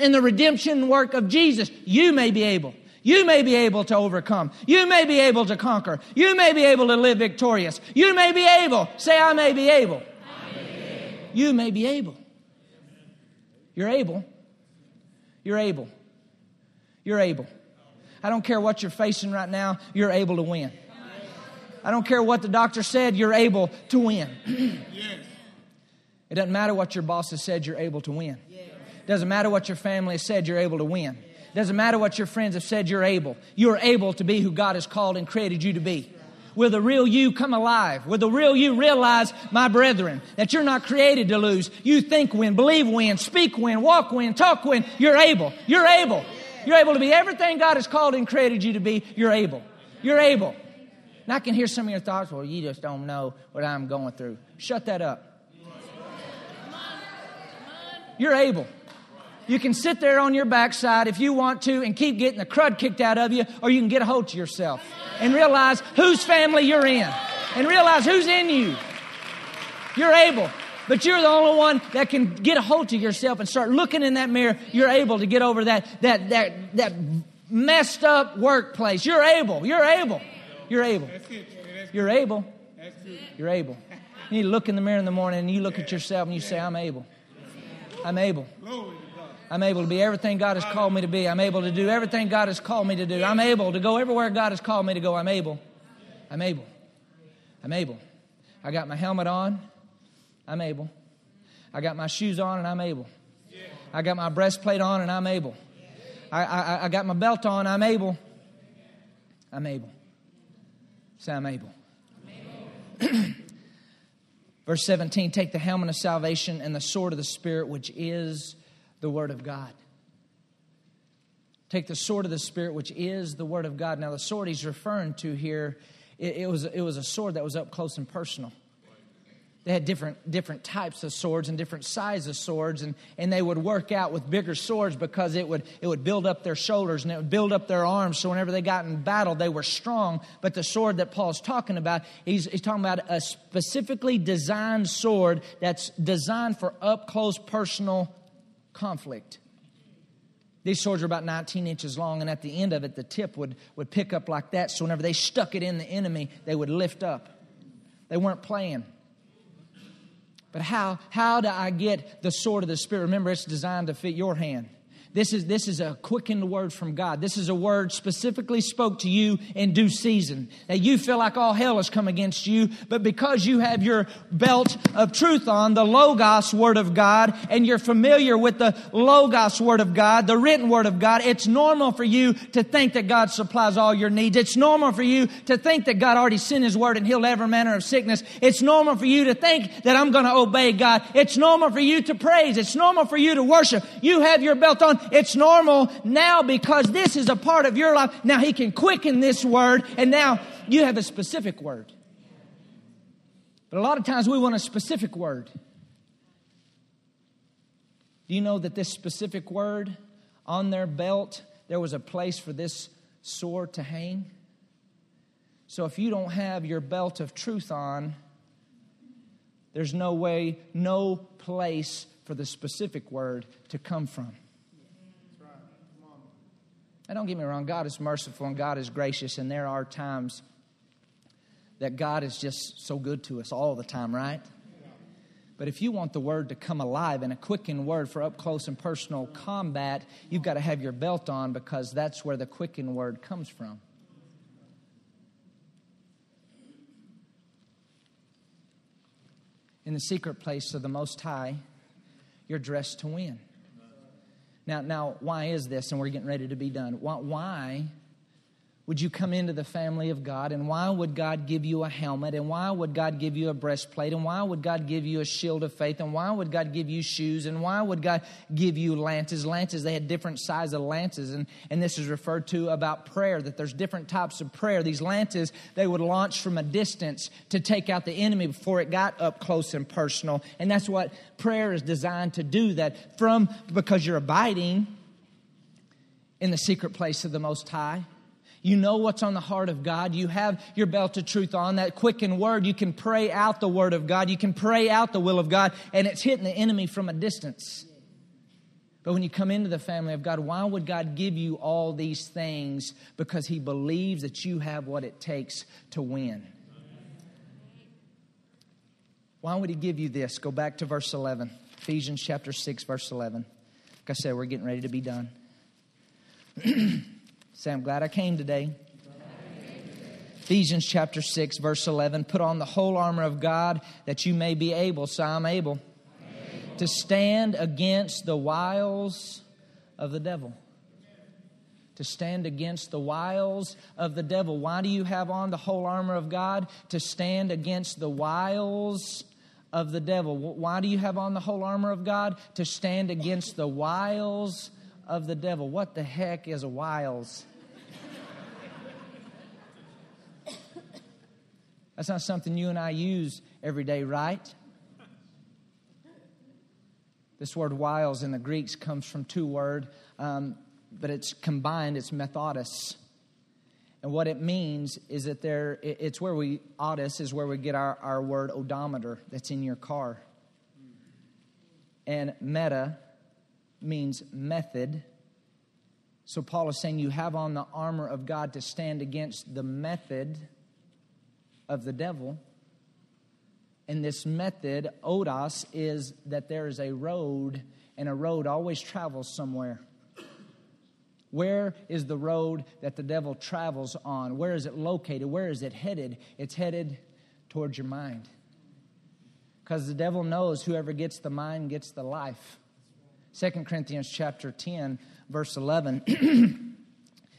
in the redemption work of Jesus. You may be able. You may be able to overcome. You may be able to conquer. You may be able to live victorious. You may be able. Say, I may be able. May be able. You may be able. You're able. You're able. You're able. I don't care what you're facing right now, you're able to win. I don't care what the doctor said, you're able to win. It doesn't matter what your boss has said, you're able to win. It doesn't matter what your family has said, you're able to win. It doesn't matter what your friends have said, you're able. You're able to be who God has called and created you to be. Will the real you come alive? Will the real you realize, my brethren, that you're not created to lose? You think win, believe win, speak win, walk win, talk win. You're able. You're able. You're able to be everything God has called and created you to be. You're able. You're able. And I can hear some of your thoughts, well, you just don't know what I'm going through. Shut that up. You're able. You can sit there on your backside if you want to and keep getting the crud kicked out of you, or you can get a hold to yourself and realize whose family you're in and realize who's in you. You're able. But you're the only one that can get a hold to yourself and start looking in that mirror. You're able to get over that, that, that, that messed up workplace. You're able. You're able. You're able. You're able. You're able. You need to look in the mirror in the morning and you look at yourself and you say, I'm able. I'm able. I'm able to be everything God has called me to be. I'm able to do everything God has called me to do. I'm able to go everywhere God has called me to go. I'm able. I'm able. I'm able. I got my helmet on. I'm able. I got my shoes on and I'm able. I got my breastplate on and I'm able. I, I, I got my belt on. I'm able. I'm able. Say, I'm able. Verse 17 Take the helmet of salvation and the sword of the Spirit, which is the Word of God. Take the sword of the Spirit, which is the Word of God. Now, the sword he's referring to here, it, it was, it was a sword that was up close and personal they had different different types of swords and different sizes of swords and, and they would work out with bigger swords because it would it would build up their shoulders and it would build up their arms so whenever they got in battle they were strong but the sword that paul's talking about he's, he's talking about a specifically designed sword that's designed for up close personal conflict these swords are about 19 inches long, and at the end of it, the tip would, would pick up like that. So whenever they stuck it in the enemy, they would lift up. They weren't playing. But how, how do I get the sword of the Spirit? Remember, it's designed to fit your hand. This is, this is a quickened word from God. This is a word specifically spoke to you in due season. That you feel like all hell has come against you, but because you have your belt of truth on, the Logos Word of God, and you're familiar with the Logos Word of God, the written Word of God, it's normal for you to think that God supplies all your needs. It's normal for you to think that God already sent His Word and healed every manner of sickness. It's normal for you to think that I'm going to obey God. It's normal for you to praise. It's normal for you to worship. You have your belt on. It's normal now because this is a part of your life. Now He can quicken this word, and now you have a specific word. But a lot of times we want a specific word. Do you know that this specific word on their belt, there was a place for this sword to hang? So if you don't have your belt of truth on, there's no way, no place for the specific word to come from. Don't get me wrong, God is merciful and God is gracious, and there are times that God is just so good to us all the time, right? But if you want the word to come alive and a quickened word for up close and personal combat, you've got to have your belt on because that's where the quickened word comes from. In the secret place of the Most High, you're dressed to win. Now, now, why is this? And we're getting ready to be done. Why, why would you come into the family of God? And why would God give you a helmet? And why would God give you a breastplate? And why would God give you a shield of faith? And why would God give you shoes? And why would God give you lances? Lances, they had different size of lances. And, and this is referred to about prayer, that there's different types of prayer. These lances, they would launch from a distance to take out the enemy before it got up close and personal. And that's what prayer is designed to do, that from, because you're abiding in the secret place of the Most High, you know what's on the heart of God. You have your belt of truth on, that quickened word. You can pray out the word of God. You can pray out the will of God, and it's hitting the enemy from a distance. But when you come into the family of God, why would God give you all these things? Because He believes that you have what it takes to win. Why would He give you this? Go back to verse 11, Ephesians chapter 6, verse 11. Like I said, we're getting ready to be done. Say, I'm glad I came today. Ephesians chapter 6, verse 11. Put on the whole armor of God that you may be able, so I'm able, able. to stand against the wiles of the devil. To stand against the wiles of the devil. Why do you have on the whole armor of God? To stand against the wiles of the devil. Why do you have on the whole armor of God? To stand against the wiles of the devil. What the heck is a wiles? That's not something you and I use every day, right? This word wiles in the Greeks comes from two words, um, but it's combined, it's methodus. And what it means is that there, it's where we, odus is where we get our, our word odometer that's in your car. And meta means method, So Paul is saying you have on the armor of God to stand against the method of the devil. And this method, odos, is that there is a road, and a road always travels somewhere. Where is the road that the devil travels on? Where is it located? Where is it headed? It's headed towards your mind. Because the devil knows whoever gets the mind gets the life. 2 Corinthians chapter 10, verse 11.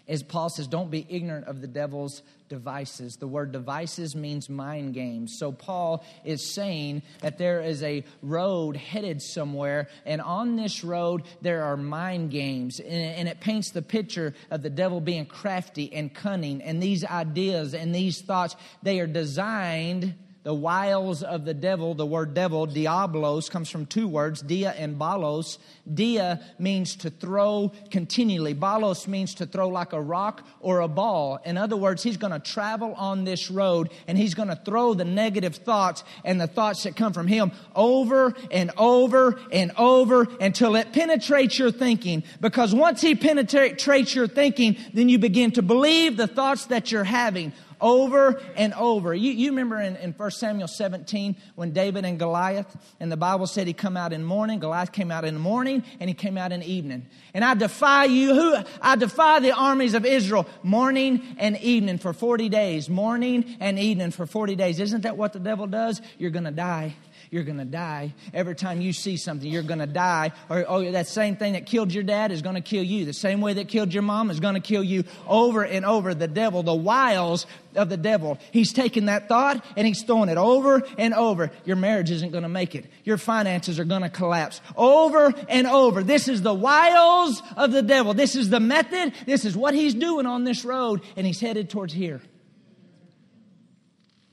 as Paul says, don't be ignorant of the devil's devices. The word devices means mind games. So Paul is saying that there is a road headed somewhere, and on this road there are mind games. And it paints the picture of the devil being crafty and cunning. And these ideas and these thoughts, they are designed the wiles of the devil. The word devil, diablos, comes from two words, dia and balos. Dia means to throw continually. Balos means to throw like a rock or a ball. In other words, he's going to travel on this road and he's going to throw the negative thoughts and the thoughts that come from him over and over and over until it penetrates your thinking. Because once he penetrates your thinking, then you begin to believe the thoughts that you're having over and over. You, you remember in, in 1 Samuel 17 when David and Goliath, and the Bible said he come out in morning, Goliath came out in the morning, and he came out in the evening. And I defy you, who I defy the armies of Israel morning and evening for 40 days. Morning and evening for 40 days. Isn't that what the devil does? You're going to die you're going to die. Every time you see something, you're going to die. Or, oh, that same thing that killed your dad is going to kill you. The same way that killed your mom is going to kill you over and over. The devil, the wiles of the devil. He's taking that thought and he's throwing it over and over. Your marriage isn't going to make it. Your finances are going to collapse over and over. This is the wiles of the devil. This is the method. This is what he's doing on this road and he's headed towards here.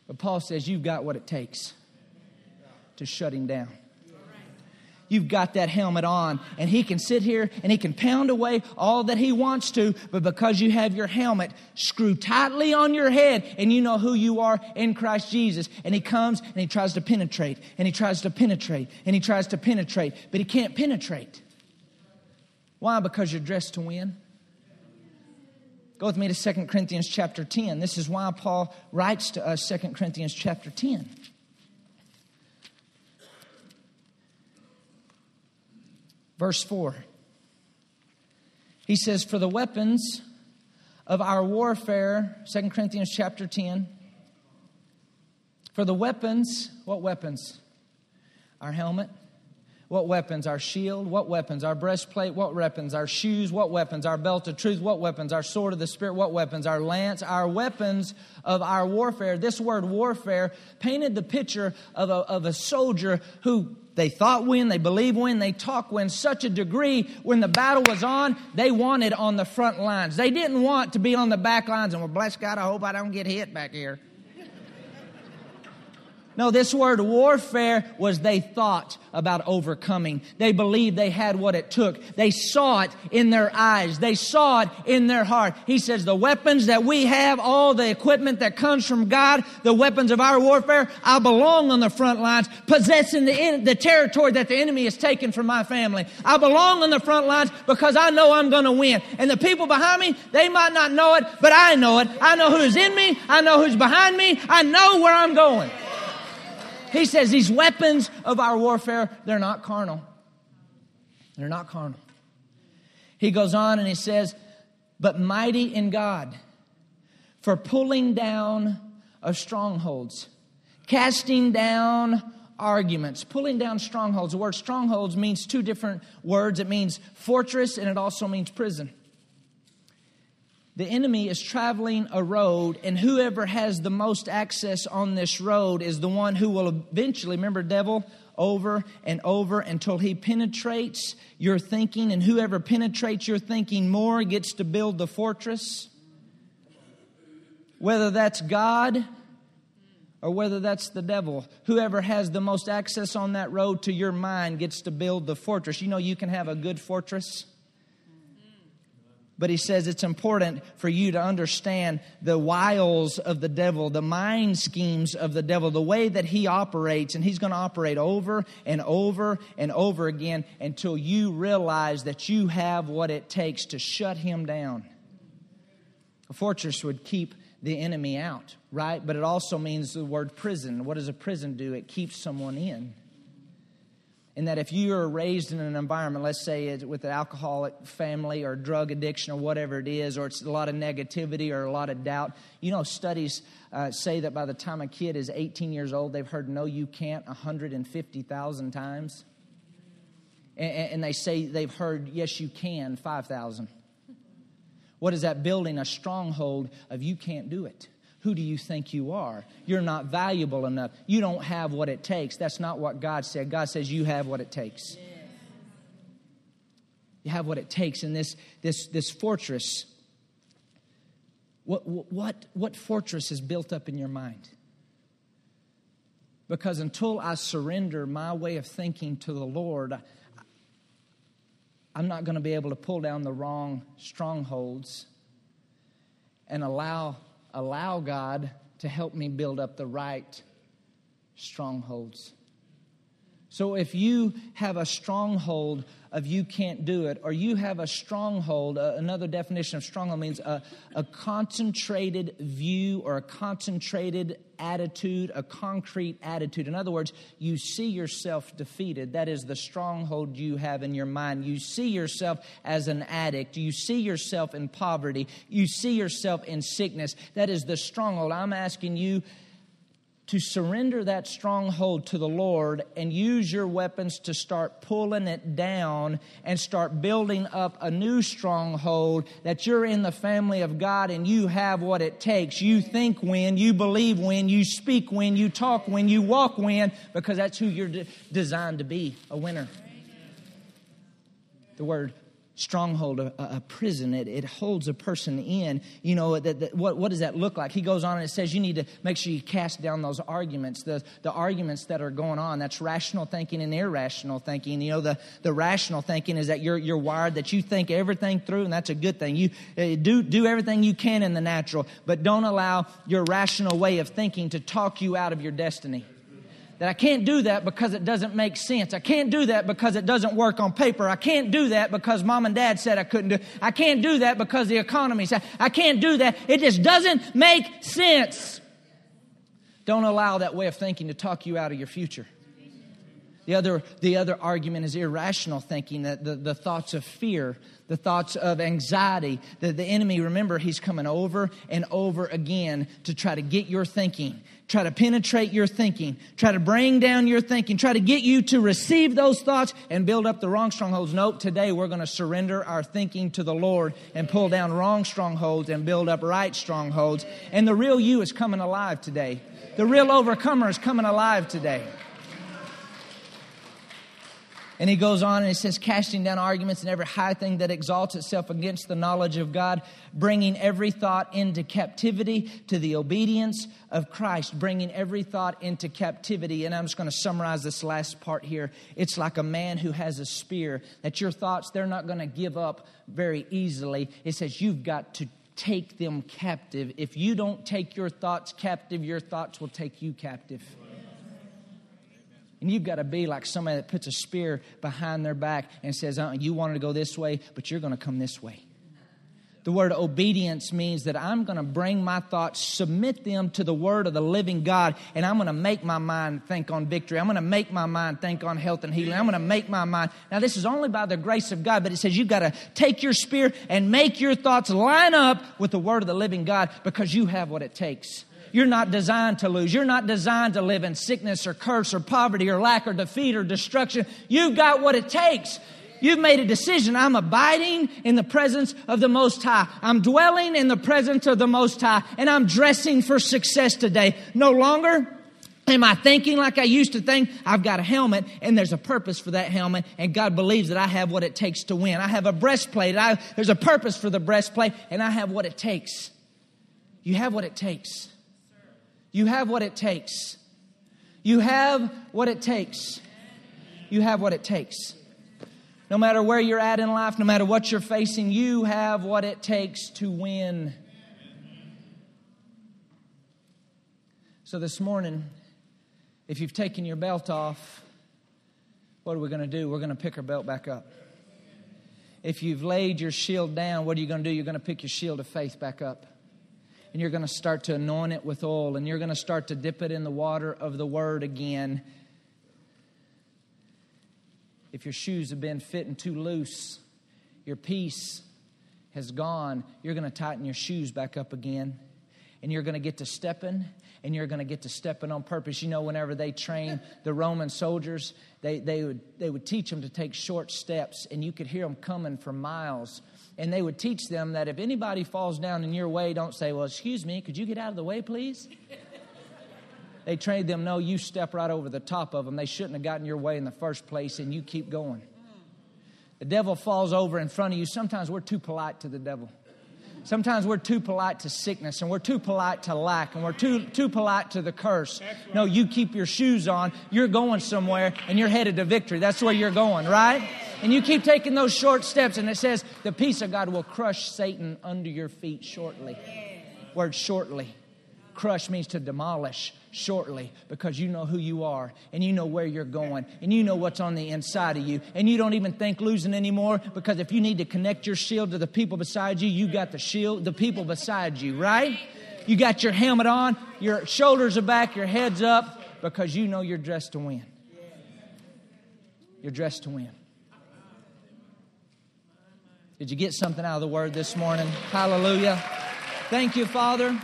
But Paul says, You've got what it takes to shut him down. You've got that helmet on, and he can sit here and he can pound away all that he wants to, but because you have your helmet screwed tightly on your head and you know who you are in Christ Jesus, and he comes and he tries to penetrate, and he tries to penetrate, and he tries to penetrate, but he can't penetrate. Why? Because you're dressed to win. Go with me to 2 Corinthians chapter 10. This is why Paul writes to us 2 Corinthians chapter 10. Verse 4. He says, For the weapons of our warfare, 2 Corinthians chapter 10, for the weapons, what weapons? Our helmet. What weapons? Our shield. What weapons? Our breastplate. What weapons? Our shoes. What weapons? Our belt of truth. What weapons? Our sword of the Spirit. What weapons? Our lance. Our weapons of our warfare. This word warfare painted the picture of a, of a soldier who they thought when, they believe when, they talk when, such a degree when the battle was on, they wanted on the front lines. They didn't want to be on the back lines and, well, bless God, I hope I don't get hit back here. No, this word warfare was they thought about overcoming. They believed they had what it took. They saw it in their eyes. They saw it in their heart. He says, the weapons that we have, all the equipment that comes from God, the weapons of our warfare, I belong on the front lines, possessing the, the territory that the enemy has taken from my family. I belong on the front lines because I know I'm going to win. And the people behind me, they might not know it, but I know it. I know who's in me. I know who's behind me. I know where I'm going. He says these weapons of our warfare, they're not carnal. They're not carnal. He goes on and he says, but mighty in God for pulling down of strongholds, casting down arguments, pulling down strongholds. The word strongholds means two different words. It means fortress and it also means prison the enemy is traveling a road, and whoever has the most access on this road is the one who will eventually, remember, devil, over and over until he penetrates your thinking, and whoever penetrates your thinking more gets to build the fortress. Whether that's God or whether that's the devil, whoever has the most access on that road to your mind gets to build the fortress. You know, you can have a good fortress But he says it's important for you to understand the wiles of the devil, the mind schemes of the devil, the way that he operates. And he's going to operate over and over and over again until you realize that you have what it takes to shut him down. A fortress would keep the enemy out, right? But it also means the word prison. What does a prison do? It keeps someone in in that if you are raised in an environment, let's say it's with an alcoholic family or drug addiction or whatever it is, or it's a lot of negativity or a lot of doubt, you know, studies uh, say that by the time a kid is 18 years old, they've heard no, you can't 150,000 times. And, and they say they've heard yes, you can 5,000. What is that building? A stronghold of you can't do it. Who do you think you are? You're not valuable enough. You don't have what it takes. That's not what God said. God says you have what it takes. You have what it takes in this, this, this fortress. What, what, what fortress is built up in your mind? Because until I surrender my way of thinking to the Lord, I'm not going to be able to pull down the wrong strongholds and allow allow God to help me build up the right strongholds. So if you have a stronghold of you can't do it, or you have a stronghold, uh, another definition of stronghold means a, a concentrated view or a concentrated attitude, a concrete attitude. In other words, you see yourself defeated. That is the stronghold you have in your mind. You see yourself as an addict. You see yourself in poverty. You see yourself in sickness. That is the stronghold. I'm asking you to surrender that stronghold to the Lord and use your weapons to start pulling it down and start building up a new stronghold that you're in the family of God and you have what it takes. You think when, you believe when, you speak when, you talk when, you walk when, because that's who you're de- designed to be a winner. The word stronghold, a, a, prison. It, it holds a person in. You know, that, that, what, what does that look like? He goes on and it says you need to make sure you cast down those arguments, the, the arguments that are going on. That's rational thinking and irrational thinking. You know, the, the rational thinking is that you're, you're wired, that you think everything through, and that's a good thing. You uh, do, do everything you can in the natural, but don't allow your rational way of thinking to talk you out of your destiny. That I can't do that because it doesn't make sense. I can't do that because it doesn't work on paper. I can't do that because mom and dad said I couldn't do it. I can't do that because the economy said I can't do that. It just doesn't make sense. Don't allow that way of thinking to talk you out of your future. The other, the other argument is irrational thinking, that the, the thoughts of fear, the thoughts of anxiety. The, the enemy, remember, he's coming over and over again to try to get your thinking, try to penetrate your thinking, try to bring down your thinking, try to get you to receive those thoughts and build up the wrong strongholds. Nope, today we're going to surrender our thinking to the Lord and pull down wrong strongholds and build up right strongholds. And the real you is coming alive today. The real overcomer is coming alive today. And he goes on and he says, casting down arguments and every high thing that exalts itself against the knowledge of God, bringing every thought into captivity to the obedience of Christ, bringing every thought into captivity. And I'm just going to summarize this last part here. It's like a man who has a spear, that your thoughts, they're not going to give up very easily. It says you've got to take them captive. If you don't take your thoughts captive, your thoughts will take you captive. And you've got to be like somebody that puts a spear behind their back and says, uh, You wanted to go this way, but you're going to come this way. The word obedience means that I'm going to bring my thoughts, submit them to the word of the living God, and I'm going to make my mind think on victory. I'm going to make my mind think on health and healing. I'm going to make my mind. Now, this is only by the grace of God, but it says you've got to take your spear and make your thoughts line up with the word of the living God because you have what it takes. You're not designed to lose. You're not designed to live in sickness or curse or poverty or lack or defeat or destruction. You've got what it takes. You've made a decision. I'm abiding in the presence of the Most High. I'm dwelling in the presence of the Most High, and I'm dressing for success today. No longer Am I thinking like I used to think? I've got a helmet and there's a purpose for that helmet and God believes that I have what it takes to win. I have a breastplate. I, there's a purpose for the breastplate and I have what it takes. You have what it takes. You have what it takes. You have what it takes. You have what it takes. No matter where you're at in life, no matter what you're facing, you have what it takes to win. So this morning, if you've taken your belt off, what are we going to do? We're going to pick our belt back up. If you've laid your shield down, what are you going to do? You're going to pick your shield of faith back up. And you're going to start to anoint it with oil, and you're going to start to dip it in the water of the word again. If your shoes have been fitting too loose, your peace has gone, you're going to tighten your shoes back up again. And you're going to get to stepping and you're going to get to stepping on purpose. You know, whenever they train the Roman soldiers, they, they, would, they would teach them to take short steps, and you could hear them coming for miles. And they would teach them that if anybody falls down in your way, don't say, Well, excuse me, could you get out of the way, please? they trained them, No, you step right over the top of them. They shouldn't have gotten your way in the first place, and you keep going. The devil falls over in front of you. Sometimes we're too polite to the devil. Sometimes we're too polite to sickness and we're too polite to lack and we're too, too polite to the curse. No, you keep your shoes on. You're going somewhere and you're headed to victory. That's where you're going, right? And you keep taking those short steps, and it says, The peace of God will crush Satan under your feet shortly. Word shortly. Crush means to demolish shortly because you know who you are and you know where you're going and you know what's on the inside of you and you don't even think losing anymore because if you need to connect your shield to the people beside you, you got the shield, the people beside you, right? You got your helmet on, your shoulders are back, your head's up because you know you're dressed to win. You're dressed to win. Did you get something out of the word this morning? Hallelujah. Thank you, Father.